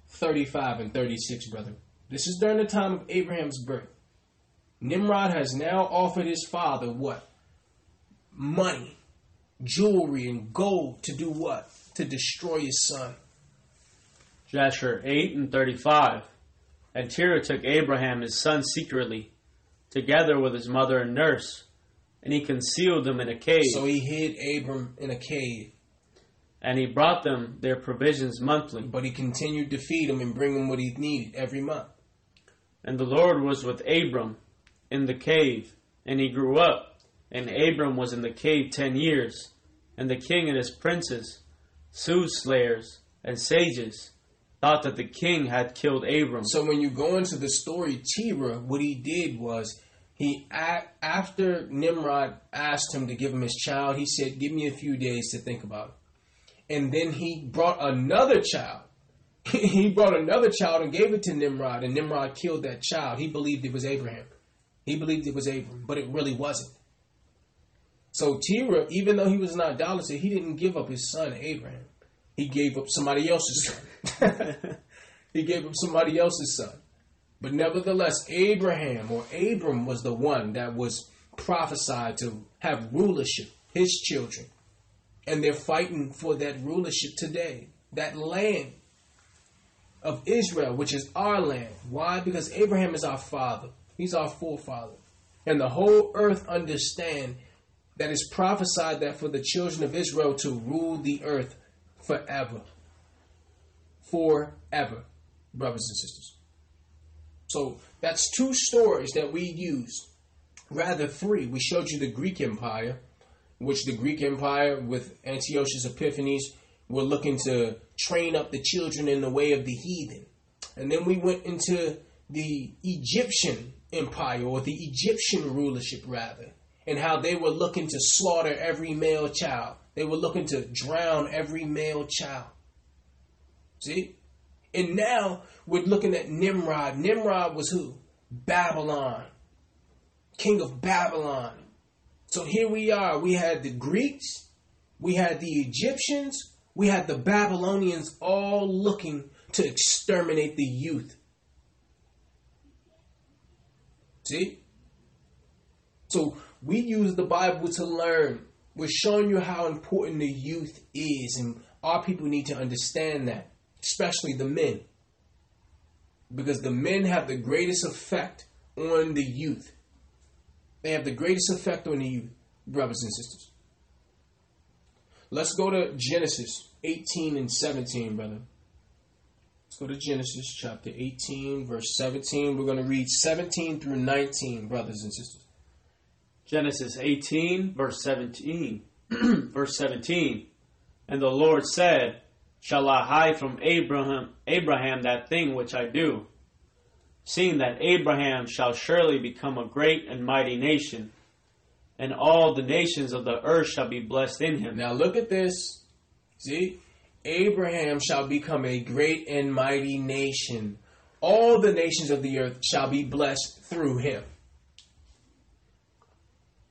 35 and 36, brother. This is during the time of Abraham's birth. Nimrod has now offered his father what? Money, jewelry, and gold to do what? To destroy his son. Jasher 8 and 35. And Terah took Abraham his son secretly, together with his mother and nurse, and he concealed them in a cave. So he hid Abram in a cave, and he brought them their provisions monthly. but he continued to feed him and bring him what he needed every month. And the Lord was with Abram in the cave, and he grew up. And Abram was in the cave ten years. And the king and his princes, soothsayers, and sages, thought that the king had killed Abram. So when you go into the story, Terah, what he did was he after Nimrod asked him to give him his child, he said, "Give me a few days to think about it." And then he brought another child. he brought another child and gave it to Nimrod, and Nimrod killed that child. He believed it was Abraham. He believed it was Abram, but it really wasn't. So Terah, even though he was an idolater, he didn't give up his son Abraham. He gave up somebody else's son. he gave up somebody else's son. But nevertheless, Abraham or Abram was the one that was prophesied to have rulership, his children. And they're fighting for that rulership today, that land of Israel, which is our land. Why? Because Abraham is our father, he's our forefather. And the whole earth understand that it's prophesied that for the children of Israel to rule the earth forever. Forever, brothers and sisters. So that's two stories that we use. Rather three. We showed you the Greek Empire, which the Greek Empire with Antiochus Epiphanes were looking to train up the children in the way of the heathen. And then we went into the Egyptian Empire, or the Egyptian rulership rather, and how they were looking to slaughter every male child. They were looking to drown every male child. See? And now we're looking at Nimrod. Nimrod was who? Babylon. King of Babylon. So here we are. We had the Greeks, we had the Egyptians, we had the Babylonians all looking to exterminate the youth. See? So we use the Bible to learn. We're showing you how important the youth is, and our people need to understand that, especially the men. Because the men have the greatest effect on the youth. They have the greatest effect on the youth, brothers and sisters. Let's go to Genesis 18 and 17, brother. Let's go to Genesis chapter 18, verse 17. We're going to read 17 through 19, brothers and sisters. Genesis 18, verse 17. verse 17. And the Lord said, Shall I hide from Abraham, Abraham that thing which I do? Seeing that Abraham shall surely become a great and mighty nation, and all the nations of the earth shall be blessed in him. Now look at this. See? Abraham shall become a great and mighty nation. All the nations of the earth shall be blessed through him.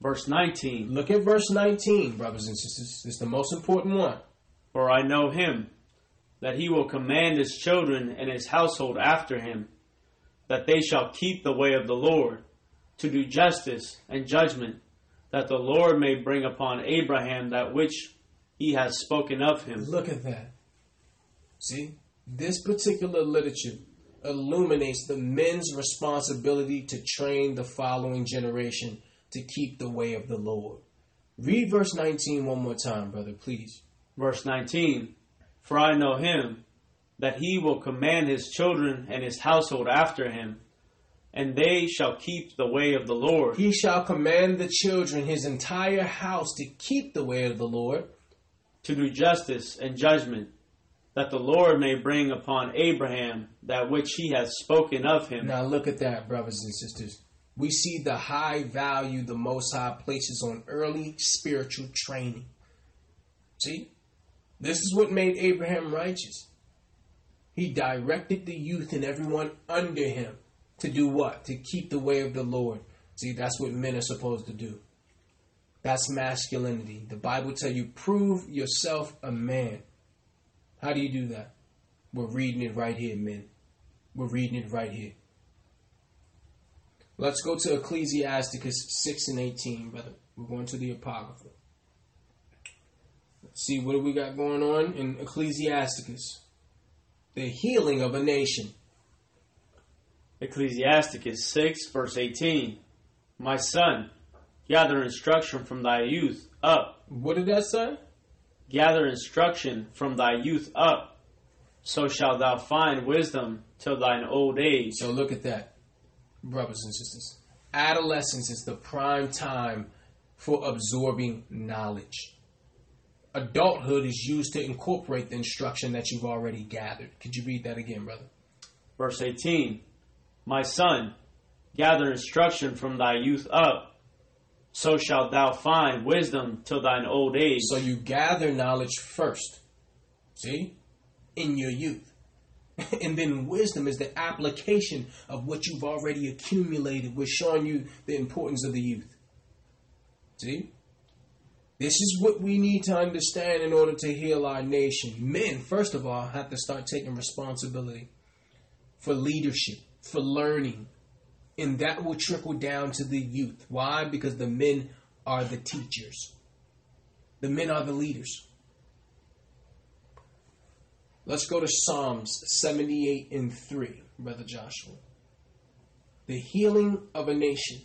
Verse 19. Look at verse 19, brothers and sisters. It's the most important one. For I know him, that he will command his children and his household after him, that they shall keep the way of the Lord, to do justice and judgment, that the Lord may bring upon Abraham that which he has spoken of him. Look at that. See? This particular literature illuminates the men's responsibility to train the following generation to keep the way of the Lord. Read verse 19 one more time, brother, please. Verse 19 For I know him, that he will command his children and his household after him, and they shall keep the way of the Lord. He shall command the children, his entire house, to keep the way of the Lord, to do justice and judgment, that the Lord may bring upon Abraham that which he has spoken of him. Now look at that, brothers and sisters. We see the high value the Most High places on early spiritual training. See? This is what made Abraham righteous. He directed the youth and everyone under him to do what? To keep the way of the Lord. See, that's what men are supposed to do. That's masculinity. The Bible tell you, prove yourself a man. How do you do that? We're reading it right here, men. We're reading it right here. Let's go to Ecclesiasticus 6 and 18, brother. We're going to the Apocrypha. Let's see what do we got going on in Ecclesiasticus. The healing of a nation. Ecclesiasticus 6, verse 18. My son, gather instruction from thy youth up. What did that say? Gather instruction from thy youth up, so shalt thou find wisdom till thine old age. So look at that, brothers and sisters. Adolescence is the prime time for absorbing knowledge. Adulthood is used to incorporate the instruction that you've already gathered. Could you read that again, brother? Verse 18 My son, gather instruction from thy youth up, so shalt thou find wisdom till thine old age. So you gather knowledge first, see, in your youth. and then wisdom is the application of what you've already accumulated. We're showing you the importance of the youth. See? This is what we need to understand in order to heal our nation. Men, first of all, have to start taking responsibility for leadership, for learning, and that will trickle down to the youth. Why? Because the men are the teachers, the men are the leaders. Let's go to Psalms 78 and 3, Brother Joshua. The healing of a nation.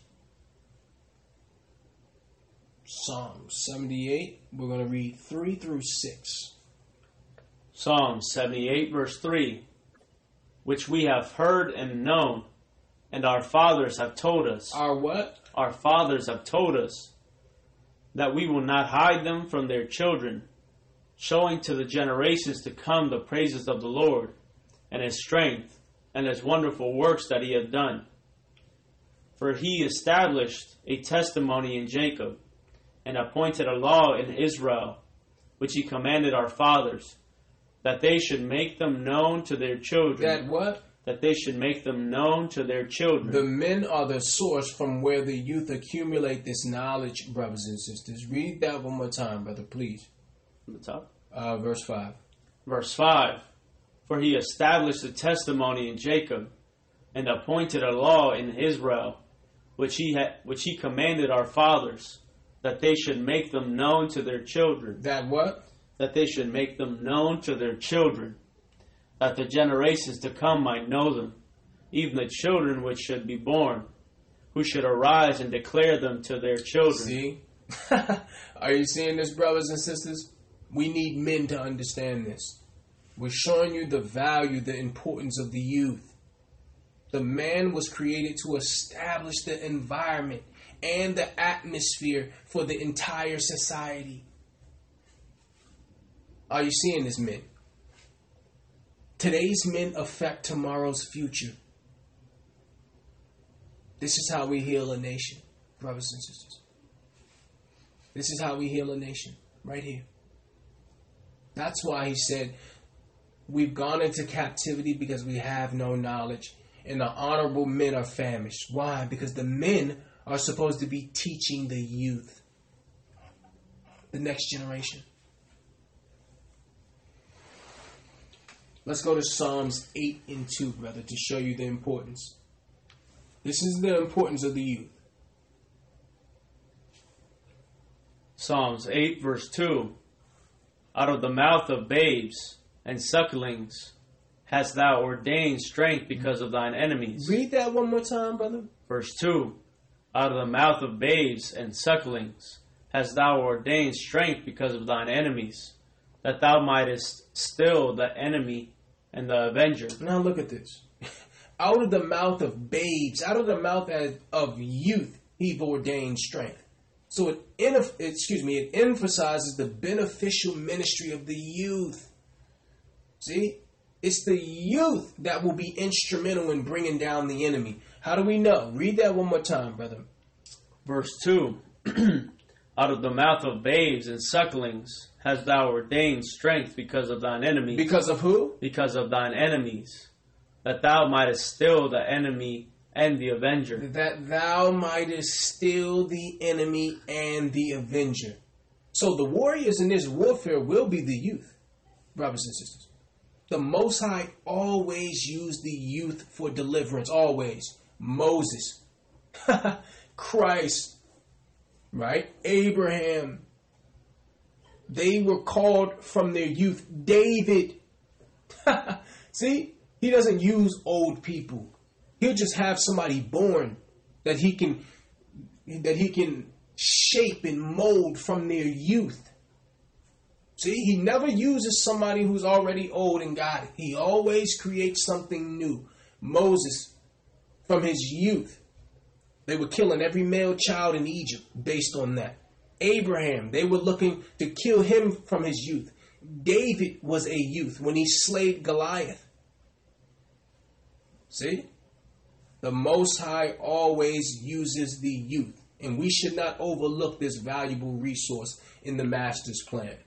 Psalm 78, we're going to read 3 through 6. Psalm 78, verse 3 Which we have heard and known, and our fathers have told us. Our what? Our fathers have told us that we will not hide them from their children, showing to the generations to come the praises of the Lord, and his strength, and his wonderful works that he hath done. For he established a testimony in Jacob and appointed a law in Israel, which he commanded our fathers, that they should make them known to their children. That what? That they should make them known to their children. The men are the source from where the youth accumulate this knowledge, brothers and sisters. Read that one more time, brother, please. From the top. Uh, verse 5. Verse 5 For he established a testimony in Jacob, and appointed a law in Israel, which he, had, which he commanded our fathers that they should make them known to their children. That what? That they should make them known to their children, that the generations to come might know them, even the children which should be born, who should arise and declare them to their children. See? Are you seeing this, brothers and sisters? We need men to understand this. We're showing you the value, the importance of the youth. The man was created to establish the environment and the atmosphere for the entire society. Are you seeing this, men? Today's men affect tomorrow's future. This is how we heal a nation, brothers and sisters. This is how we heal a nation, right here. That's why he said, We've gone into captivity because we have no knowledge, and the honorable men are famished. Why? Because the men are supposed to be teaching the youth, the next generation. Let's go to Psalms 8 and 2, brother, to show you the importance. This is the importance of the youth. Psalms 8, verse 2 Out of the mouth of babes and sucklings hast thou ordained strength because of thine enemies. Read that one more time, brother. Verse 2 Out of the mouth of babes and sucklings hast thou ordained strength because of thine enemies, that thou mightest still the enemy and the avenger. Now look at this. out of the mouth of babes, out of the mouth of youth, he've ordained strength. So it, excuse me, it emphasizes the beneficial ministry of the youth. See, it's the youth that will be instrumental in bringing down the enemy. How do we know? Read that one more time, brother. Verse 2 Out of the mouth of babes and sucklings hast thou ordained strength because of thine enemies. Because of who? Because of thine enemies, that thou mightest still the enemy and the avenger. That thou mightest still the enemy and the avenger. So the warriors in this warfare will be the youth, brothers and sisters. The Most High always used the youth for deliverance, always. Moses, Christ, right? Abraham. They were called from their youth. David. See, he doesn't use old people. He'll just have somebody born that he can that he can shape and mold from their youth. See, he never uses somebody who's already old and it. He always creates something new. Moses, from his youth, they were killing every male child in Egypt based on that. Abraham, they were looking to kill him from his youth. David was a youth when he slayed Goliath. See? The Most High always uses the youth, and we should not overlook this valuable resource in the Master's plan.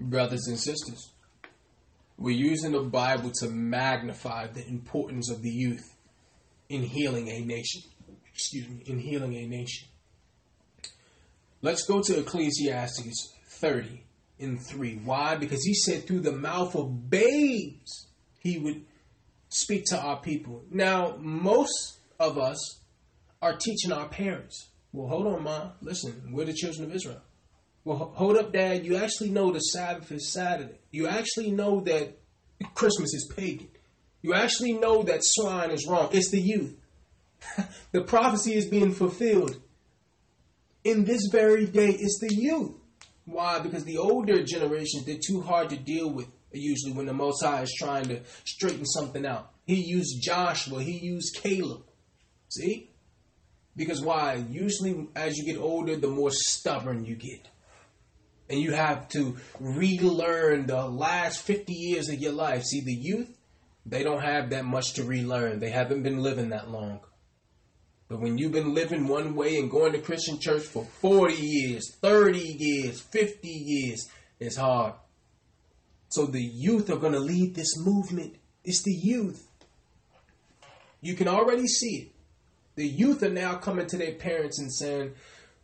Brothers and sisters, we're using the Bible to magnify the importance of the youth in healing a nation. Excuse me, in healing a nation. Let's go to Ecclesiastes 30 in 3. Why? Because he said through the mouth of babes he would speak to our people. Now, most of us are teaching our parents. Well, hold on, Mom. Listen, we're the children of Israel. Well, hold up, Dad. You actually know the Sabbath is Saturday. You actually know that Christmas is pagan. You actually know that swine is wrong. It's the youth. the prophecy is being fulfilled. In this very day, it's the youth. Why? Because the older generations, they're too hard to deal with, usually, when the Most High is trying to straighten something out. He used Joshua, he used Caleb. See? Because why? Usually, as you get older, the more stubborn you get. And you have to relearn the last 50 years of your life. See, the youth, they don't have that much to relearn. They haven't been living that long. But when you've been living one way and going to Christian church for 40 years, 30 years, 50 years, it's hard. So the youth are going to lead this movement. It's the youth. You can already see it. The youth are now coming to their parents and saying,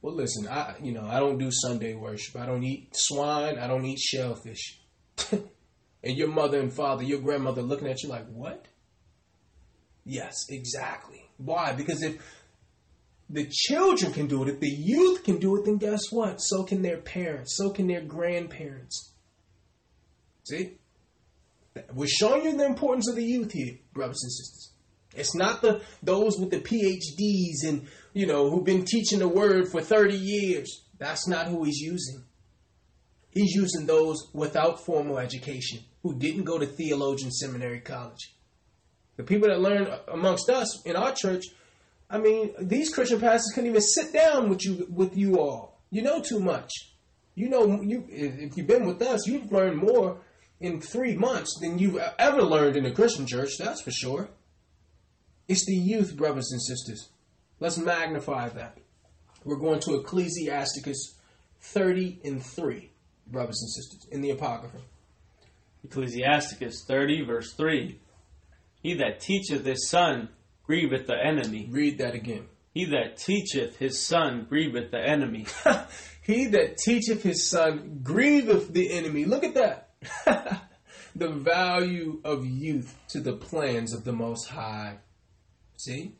"Well, listen, I you know, I don't do Sunday worship. I don't eat swine, I don't eat shellfish." and your mother and father, your grandmother looking at you like, "What?" Yes, exactly. Why? Because if the children can do it, if the youth can do it, then guess what? So can their parents, so can their grandparents. See? We're showing you the importance of the youth here, brothers and sisters. It's not the those with the PhDs and you know who've been teaching the word for 30 years. That's not who he's using. He's using those without formal education who didn't go to theologian seminary college. The people that learn amongst us in our church, I mean, these Christian pastors couldn't even sit down with you with you all. You know too much. You know, you if you've been with us, you've learned more in three months than you've ever learned in a Christian church. That's for sure. It's the youth, brothers and sisters. Let's magnify that. We're going to Ecclesiasticus 30 and 3, brothers and sisters, in the Apocrypha. Ecclesiasticus 30, verse 3. He that teacheth his son grieveth the enemy. Read that again. He that teacheth his son grieveth the enemy. he that teacheth his son grieveth the enemy. Look at that. the value of youth to the plans of the Most High. See?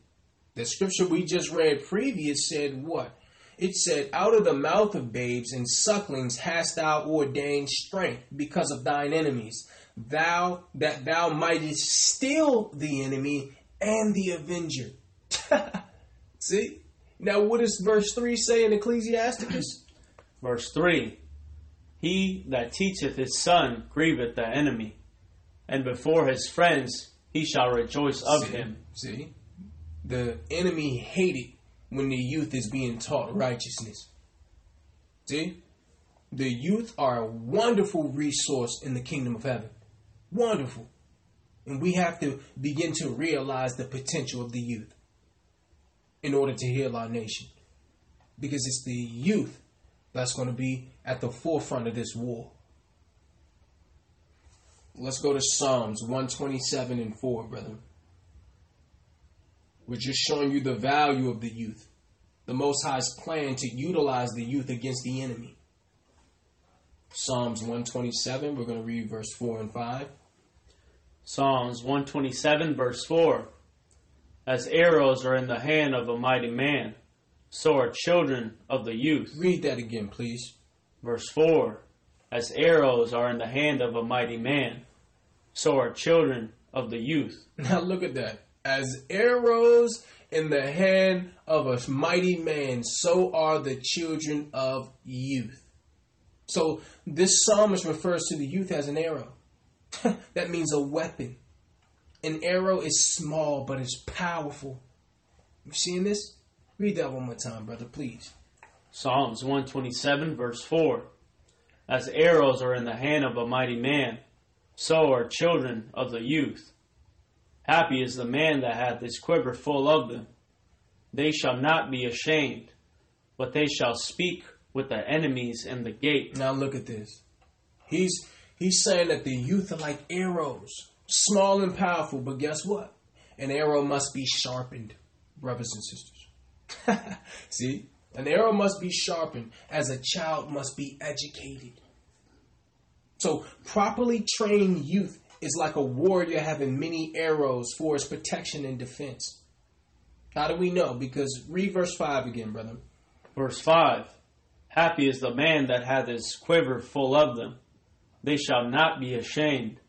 The scripture we just read previous said what? It said, Out of the mouth of babes and sucklings hast thou ordained strength because of thine enemies, thou that thou mightest steal the enemy and the avenger. See? Now, what does verse 3 say in Ecclesiasticus? verse 3 He that teacheth his son grieveth the enemy, and before his friends he shall rejoice of See? him. See? The enemy hated when the youth is being taught righteousness. See? The youth are a wonderful resource in the kingdom of heaven. Wonderful. And we have to begin to realize the potential of the youth in order to heal our nation. Because it's the youth that's going to be at the forefront of this war. Let's go to Psalms 127 and 4, brother. We're just showing you the value of the youth, the Most High's plan to utilize the youth against the enemy. Psalms 127, we're going to read verse 4 and 5. Psalms 127, verse 4 As arrows are in the hand of a mighty man, so are children of the youth. Read that again, please. Verse 4 As arrows are in the hand of a mighty man, so are children of the youth. Now look at that. As arrows in the hand of a mighty man, so are the children of youth. So this psalmist refers to the youth as an arrow. that means a weapon. An arrow is small, but it's powerful. You seeing this? Read that one more time, brother, please. Psalms 127, verse 4 As arrows are in the hand of a mighty man, so are children of the youth. Happy is the man that hath his quiver full of them. They shall not be ashamed, but they shall speak with their enemies in the gate. Now look at this. He's he's saying that the youth are like arrows, small and powerful, but guess what? An arrow must be sharpened, brothers and sisters. See? An arrow must be sharpened as a child must be educated. So, properly trained youth is like a warrior having many arrows for his protection and defense. How do we know? Because read verse 5 again, brother. Verse 5 Happy is the man that hath his quiver full of them. They shall not be ashamed,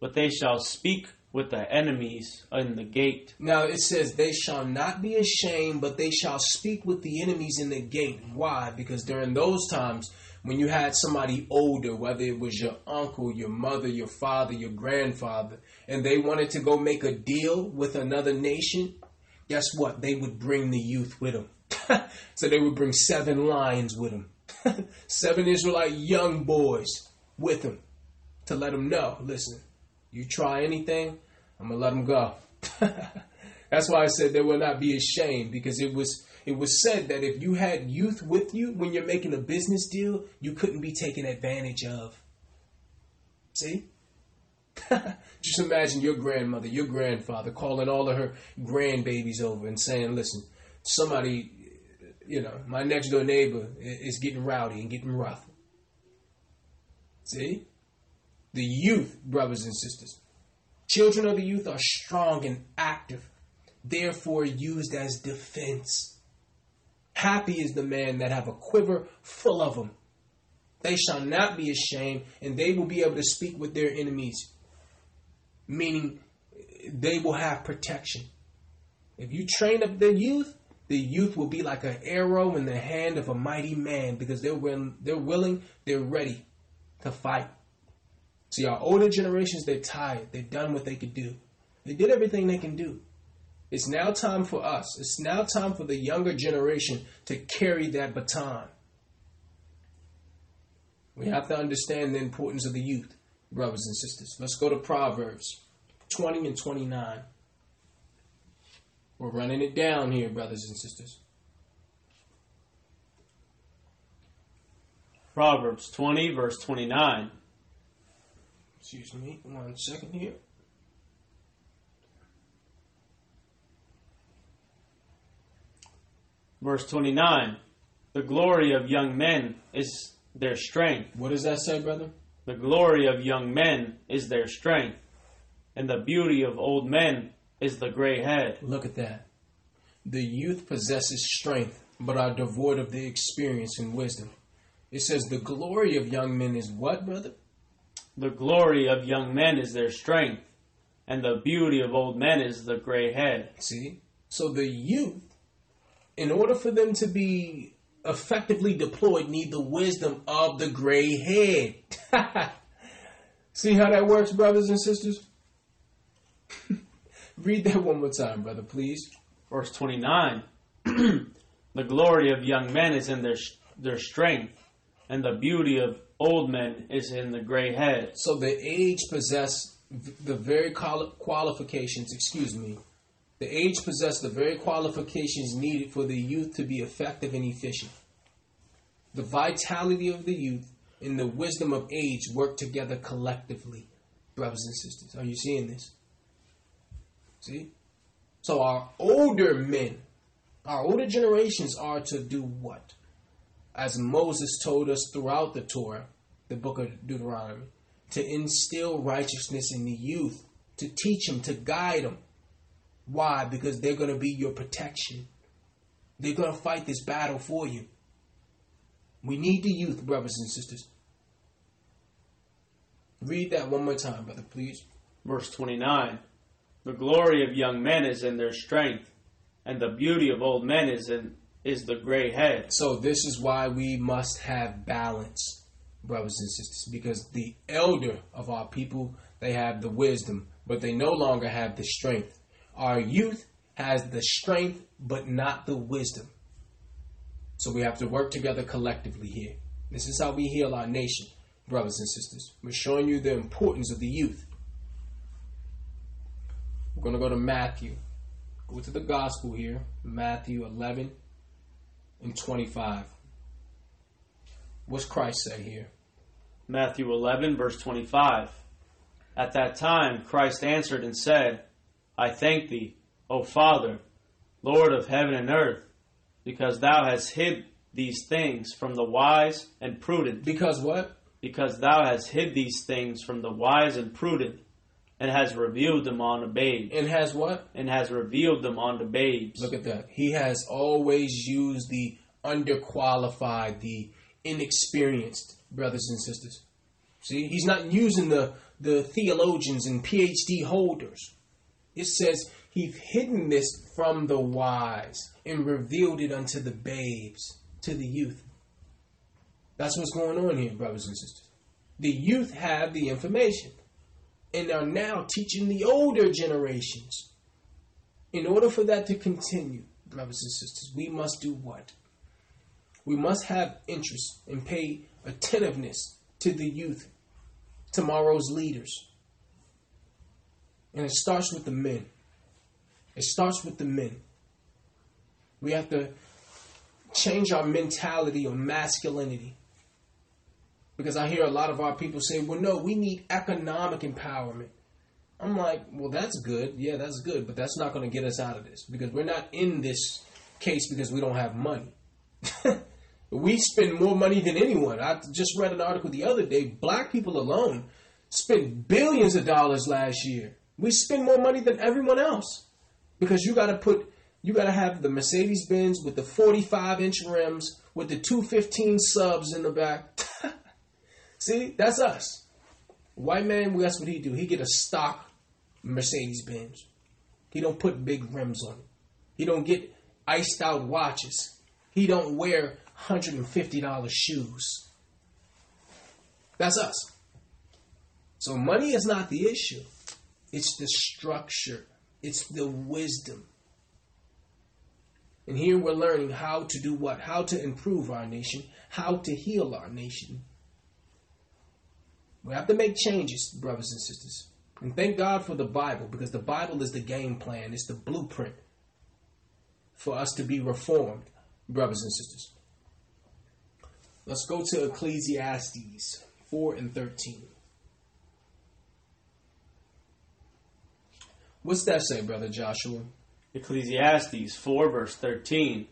but they shall speak with their enemies in the gate. Now it says, They shall not be ashamed, but they shall speak with the enemies in the gate. Why? Because during those times, when you had somebody older, whether it was your uncle, your mother, your father, your grandfather, and they wanted to go make a deal with another nation, guess what? They would bring the youth with them. so they would bring seven lions with them, seven Israelite young boys with them to let them know listen, you try anything, I'm to let them go. That's why I said they will not be ashamed because it was it was said that if you had youth with you when you're making a business deal, you couldn't be taken advantage of. See? Just imagine your grandmother, your grandfather calling all of her grandbabies over and saying, "Listen, somebody, you know, my next door neighbor is getting rowdy and getting rough." See? The youth, brothers and sisters. Children of the youth are strong and active, therefore used as defense. Happy is the man that have a quiver full of them. They shall not be ashamed, and they will be able to speak with their enemies. Meaning, they will have protection. If you train up the youth, the youth will be like an arrow in the hand of a mighty man because they're willing, they're willing, they're ready to fight. See, our older generations, they're tired. They've done what they could do. They did everything they can do. It's now time for us. It's now time for the younger generation to carry that baton. We have to understand the importance of the youth, brothers and sisters. Let's go to Proverbs 20 and 29. We're running it down here, brothers and sisters. Proverbs 20, verse 29. Excuse me, one second here. Verse 29. The glory of young men is their strength. What does that say, brother? The glory of young men is their strength, and the beauty of old men is the gray head. Look at that. The youth possesses strength, but are devoid of the experience and wisdom. It says the glory of young men is what, brother? The glory of young men is their strength, and the beauty of old men is the gray head. See? So the youth, in order for them to be effectively deployed, need the wisdom of the gray head. See how that works, brothers and sisters? Read that one more time, brother, please. Verse 29. the glory of young men is in their, their strength, and the beauty of old men is in the gray head. So the age possess the very qualifications, excuse me, the age possess the very qualifications needed for the youth to be effective and efficient. The vitality of the youth and the wisdom of age work together collectively, brothers and sisters. Are you seeing this? See? So our older men, our older generations are to do what? As Moses told us throughout the Torah, the book of Deuteronomy, to instill righteousness in the youth, to teach them, to guide them. Why? Because they're going to be your protection. They're going to fight this battle for you. We need the youth, brothers and sisters. Read that one more time, brother, please. Verse 29. The glory of young men is in their strength, and the beauty of old men is in is the gray head. So this is why we must have balance, brothers and sisters, because the elder of our people, they have the wisdom, but they no longer have the strength. Our youth has the strength, but not the wisdom. So we have to work together collectively here. This is how we heal our nation, brothers and sisters. We're showing you the importance of the youth. We're going to go to Matthew. Go to the gospel here, Matthew 11 and 25. What's Christ say here? Matthew 11, verse 25. At that time, Christ answered and said, I thank thee, O Father, Lord of heaven and earth, because thou hast hid these things from the wise and prudent. Because what? Because thou hast hid these things from the wise and prudent, and has revealed them on the babes. And has what? And has revealed them on the babes. Look at that. He has always used the underqualified, the inexperienced brothers and sisters. See, he's not using the the theologians and PhD holders. It says he's hidden this from the wise and revealed it unto the babes, to the youth. That's what's going on here, brothers and sisters. The youth have the information and are now teaching the older generations. In order for that to continue, brothers and sisters, we must do what? We must have interest and pay attentiveness to the youth, tomorrow's leaders. And it starts with the men. It starts with the men. We have to change our mentality on masculinity. Because I hear a lot of our people say, well, no, we need economic empowerment. I'm like, well, that's good. Yeah, that's good. But that's not going to get us out of this. Because we're not in this case because we don't have money. we spend more money than anyone. I just read an article the other day. Black people alone spent billions of dollars last year. We spend more money than everyone else. Because you got to put, you got to have the Mercedes Benz with the 45 inch rims with the 215 subs in the back. See, that's us. White man, that's what he do. He get a stock Mercedes Benz. He don't put big rims on it. He don't get iced out watches. He don't wear $150 shoes. That's us. So money is not the issue. It's the structure. It's the wisdom. And here we're learning how to do what? How to improve our nation, how to heal our nation. We have to make changes, brothers and sisters. And thank God for the Bible because the Bible is the game plan, it's the blueprint for us to be reformed, brothers and sisters. Let's go to Ecclesiastes 4 and 13. What's that say, brother Joshua? Ecclesiastes 4, verse 13.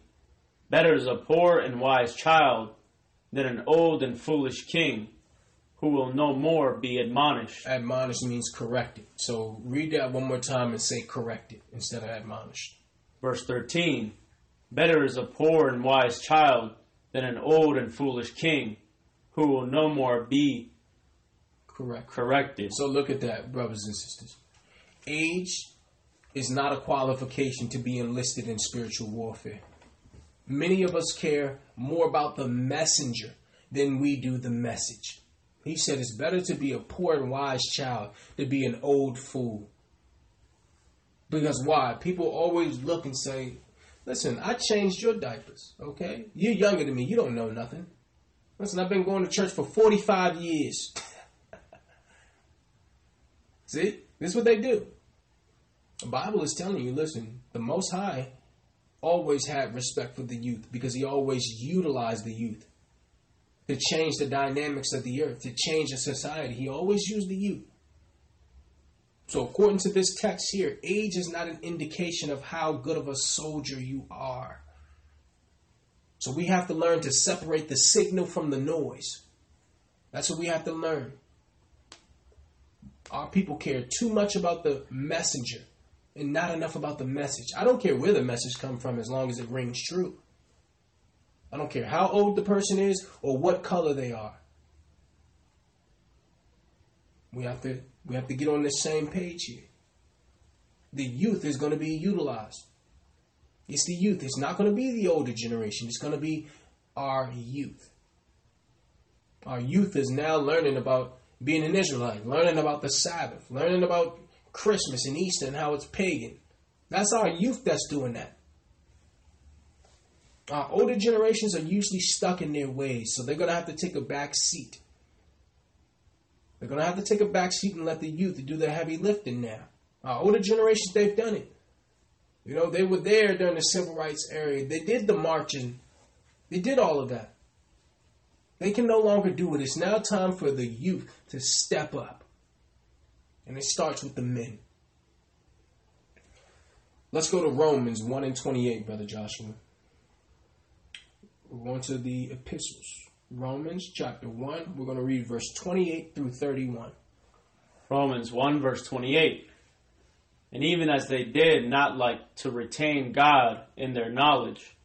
Better is a poor and wise child than an old and foolish king who will no more be admonished. Admonished means corrected. So read that one more time and say corrected instead of admonished. Verse 13. Better is a poor and wise child than an old and foolish king who will no more be Correct. corrected. So look at that, brothers and sisters. Age is not a qualification to be enlisted in spiritual warfare. Many of us care more about the messenger than we do the message. He said it's better to be a poor and wise child than be an old fool. Because why? People always look and say, Listen, I changed your diapers, okay? You're younger than me. You don't know nothing. Listen, I've been going to church for 45 years. See? This is what they do. The Bible is telling you, listen, the Most High always had respect for the youth because he always utilized the youth to change the dynamics of the earth, to change a society. He always used the youth. So, according to this text here, age is not an indication of how good of a soldier you are. So, we have to learn to separate the signal from the noise. That's what we have to learn. Our people care too much about the messenger and not enough about the message. I don't care where the message comes from as long as it rings true. I don't care how old the person is or what color they are. We have to we have to get on the same page here. The youth is going to be utilized. It's the youth. It's not going to be the older generation. It's going to be our youth. Our youth is now learning about being an Israelite, learning about the Sabbath, learning about Christmas and Easter and how it's pagan. That's our youth that's doing that. Our older generations are usually stuck in their ways, so they're going to have to take a back seat. They're going to have to take a back seat and let the youth do the heavy lifting now. Our older generations, they've done it. You know, they were there during the civil rights era. They did the marching. They did all of that. They can no longer do it. It's now time for the youth to step up. And it starts with the men. Let's go to Romans 1 and 28, Brother Joshua. We're going to the epistles. Romans chapter 1, we're going to read verse 28 through 31. Romans 1, verse 28. And even as they did not like to retain God in their knowledge,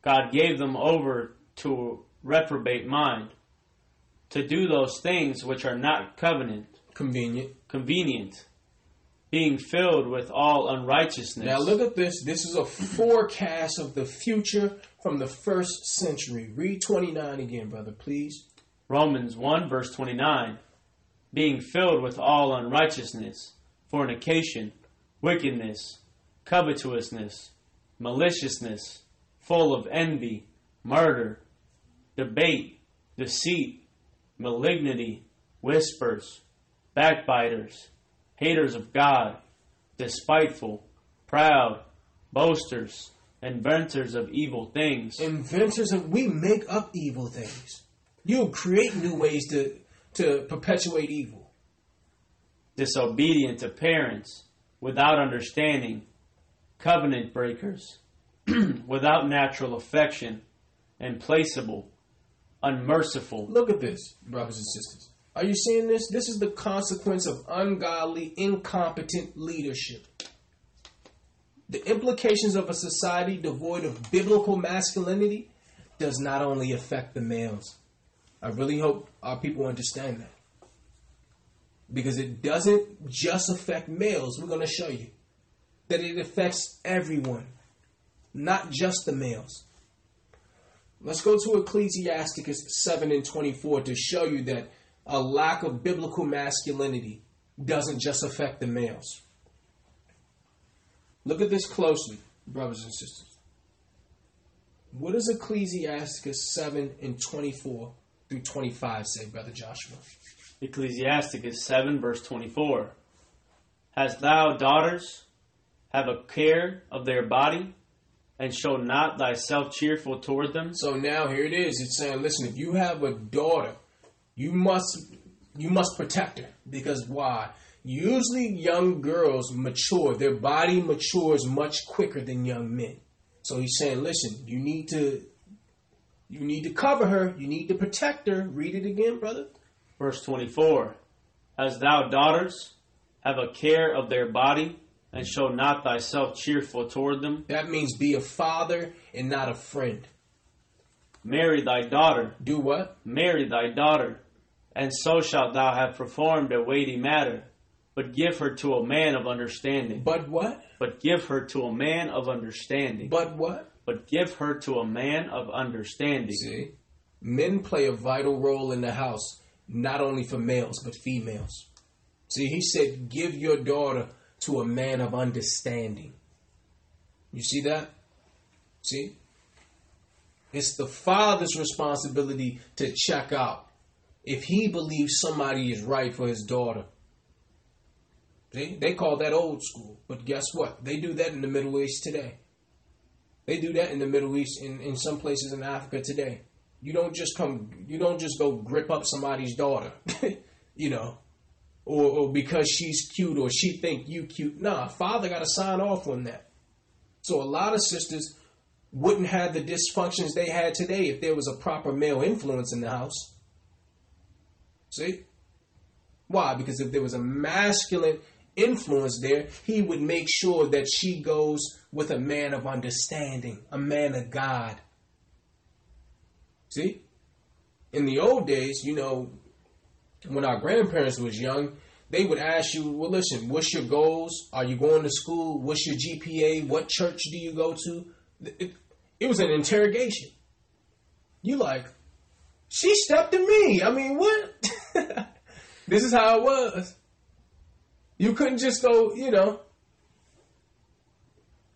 God gave them over to a reprobate mind, to do those things which are not covenant, Convenient. convenient, being filled with all unrighteousness. Now look at this. This is a forecast of the future from the first century. Read 29 again, brother, please. Romans 1, verse 29. Being filled with all unrighteousness, fornication, wickedness, covetousness, maliciousness, full of envy, murder, debate, deceit, malignity, whispers, backbiters, haters of God, despiteful, proud, boasters, inventors of evil things, Inventors of we make up evil things. You create new ways to to perpetuate evil. disobedient to parents, without understanding, covenant breakers, without natural affection, implacable, unmerciful, Look at this, brothers and sisters. Are you seeing this? This is the consequence of ungodly, incompetent leadership. The implications of a society devoid of biblical masculinity does not only affect the males. I really hope our people understand that. Because it doesn't just affect males. We're going to show you that it affects everyone, not just the males. Let's go to Ecclesiasticus 7 and 24 to show you that a lack of biblical masculinity doesn't just affect the males. Look at this closely, brothers and sisters. What does Ecclesiasticus 7 and 24 through 25 say, Brother Joshua? Ecclesiasticus 7, verse 24. Hast thou daughters? Have a care of their body, and show not thyself cheerful toward them? So now here it is. It's saying, listen, if you have a daughter, you must you must protect her. Because why? Usually young girls mature, their body matures much quicker than young men. So he's saying, listen, you need to you need to cover her, you need to protect her. Read it again, brother. Verse 24. As thou daughters? Have a care of their body, and show not thyself cheerful toward them? That means be a father and not a friend. Marry thy daughter, Do what? marry thy daughter, and so shalt thou have performed a weighty matter. But give her to a man of understanding. But what? But give her to a man of understanding. But what? But give her to a man of understanding. See? Men play a vital role in the house, not only for males, but females. See, he said, give your daughter to a man of understanding. You see that? See? It's the father's responsibility to check out if he believes somebody is right for his daughter. They call that old school. But guess what? They do that in the Middle East today. They do that in the Middle East, in, in some places in Africa today. You don't just come, you don't just go grip up somebody's daughter, you know, or, or because she's cute or she think you cute. Nah, father got to sign off on that. So a lot of sisters wouldn't have the dysfunctions they had today if there was a proper male influence in the house. See? Why? Because if there was a masculine influence there, he would make sure that she goes with a man of understanding, a man of God. See? In the old days, you know, when our grandparents was young, they would ask you, well, listen, what's your goals? Are you going to school? What's your GPA? What church do you go to? It, it was an interrogation. You like, she stepped to me. I mean, what? this is how it was. You couldn't just go, you know.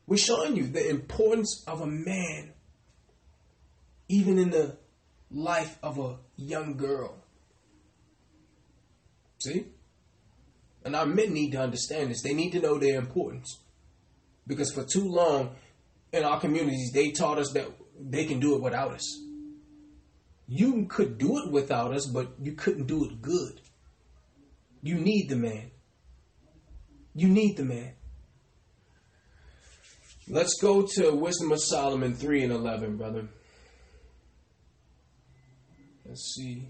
We're showing you the importance of a man, even in the life of a young girl. See? And our men need to understand this. They need to know their importance. Because for too long in our communities, they taught us that they can do it without us. You could do it without us, but you couldn't do it good. You need the man. You need the man. Let's go to Wisdom of Solomon 3 and 11, brother. Let's see.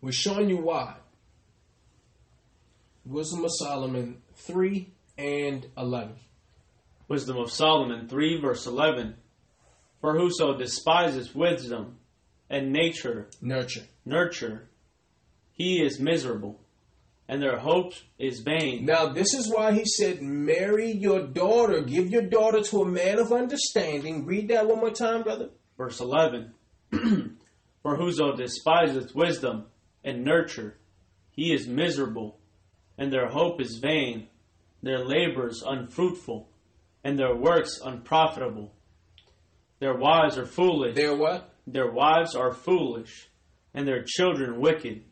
We're showing you why. Wisdom of Solomon 3 and 11. Wisdom of Solomon 3, verse 11. For whoso despises wisdom and nature, Nurture. nurture, he is miserable, and their hope is vain. Now, this is why he said, Marry your daughter. Give your daughter to a man of understanding. Read that one more time, brother. Verse 11. For whoso despiseth wisdom and nurture, he is miserable, and their hope is vain, their labors unfruitful, and their works unprofitable. Their wives are foolish. There what? Their wives are foolish, and their children wicked.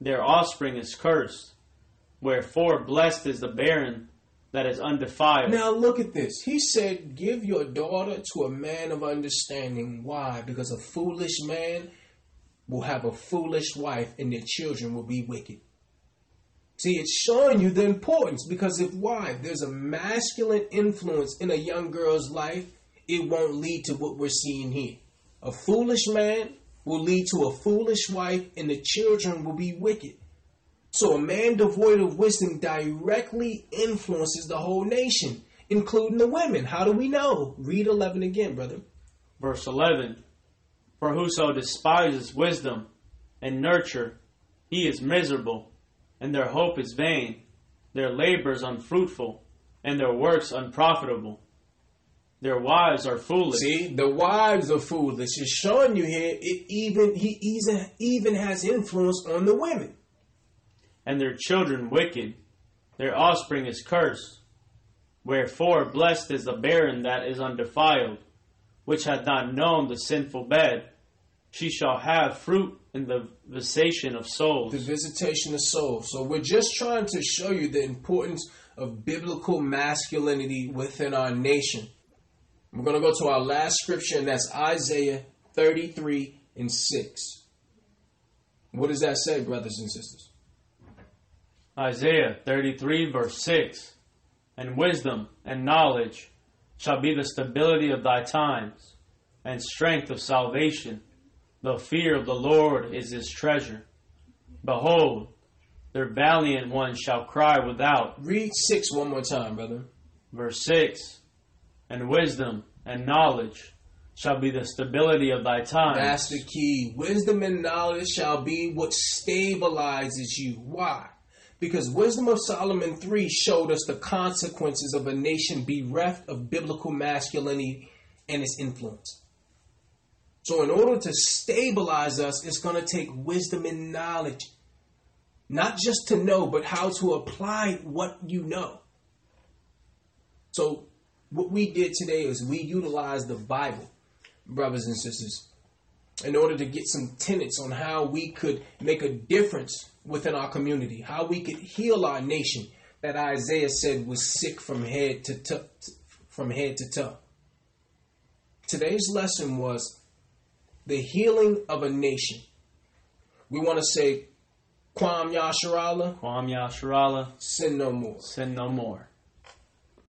Their offspring is cursed. Wherefore blessed is the barren that is undefiled. Now look at this. He said, Give your daughter to a man of understanding. Why? Because a foolish man will have a foolish wife and their children will be wicked. See, it's showing you the importance because if why? There's a masculine influence in a young girl's life, it won't lead to what we're seeing here. A foolish man will lead to a foolish wife and the children will be wicked. So a man devoid of wisdom directly influences the whole nation, including the women. How do we know? Read 11 again, brother. Verse 11 For whoso despises wisdom and nurture, he is miserable, and their hope is vain, their labors unfruitful, and their works unprofitable. Their wives are foolish. See, the wives are foolish. It's showing you here. It even he even even has influence on the women. and their children wicked. Their offspring is cursed. Wherefore, blessed is the barren that is undefiled, which hath not known the sinful bed. She shall have fruit in the visitation of souls. The visitation of souls. So we're just trying to show you the importance of biblical masculinity within our nation. We're going to go to our last scripture, and that's Isaiah 33 and 6. What does that say, brothers and sisters? Isaiah 33, verse 6. And wisdom and knowledge shall be the stability of thy times, and strength of salvation. The fear of the Lord is his treasure. Behold, their valiant ones shall cry without. Read 6 one more time, brother. Verse 6 And wisdom and knowledge shall be the stability of thy times. That's the key. Wisdom and knowledge shall be what stabilizes you. Why? Because Wisdom of Solomon 3 showed us the consequences of a nation bereft of biblical masculinity and its influence. So, in order to stabilize us, it's going to take wisdom and knowledge. Not just to know, but how to apply what you know. So, what we did today is we utilized the Bible, brothers and sisters, in order to get some tenets on how we could make a difference within our community, how we could heal our nation that Isaiah said was sick from head to toe, from head to toe. Today's lesson was the healing of a nation. We want to say, Kwam Yasharala, Kwam Yasharala, sin no more. sin no more.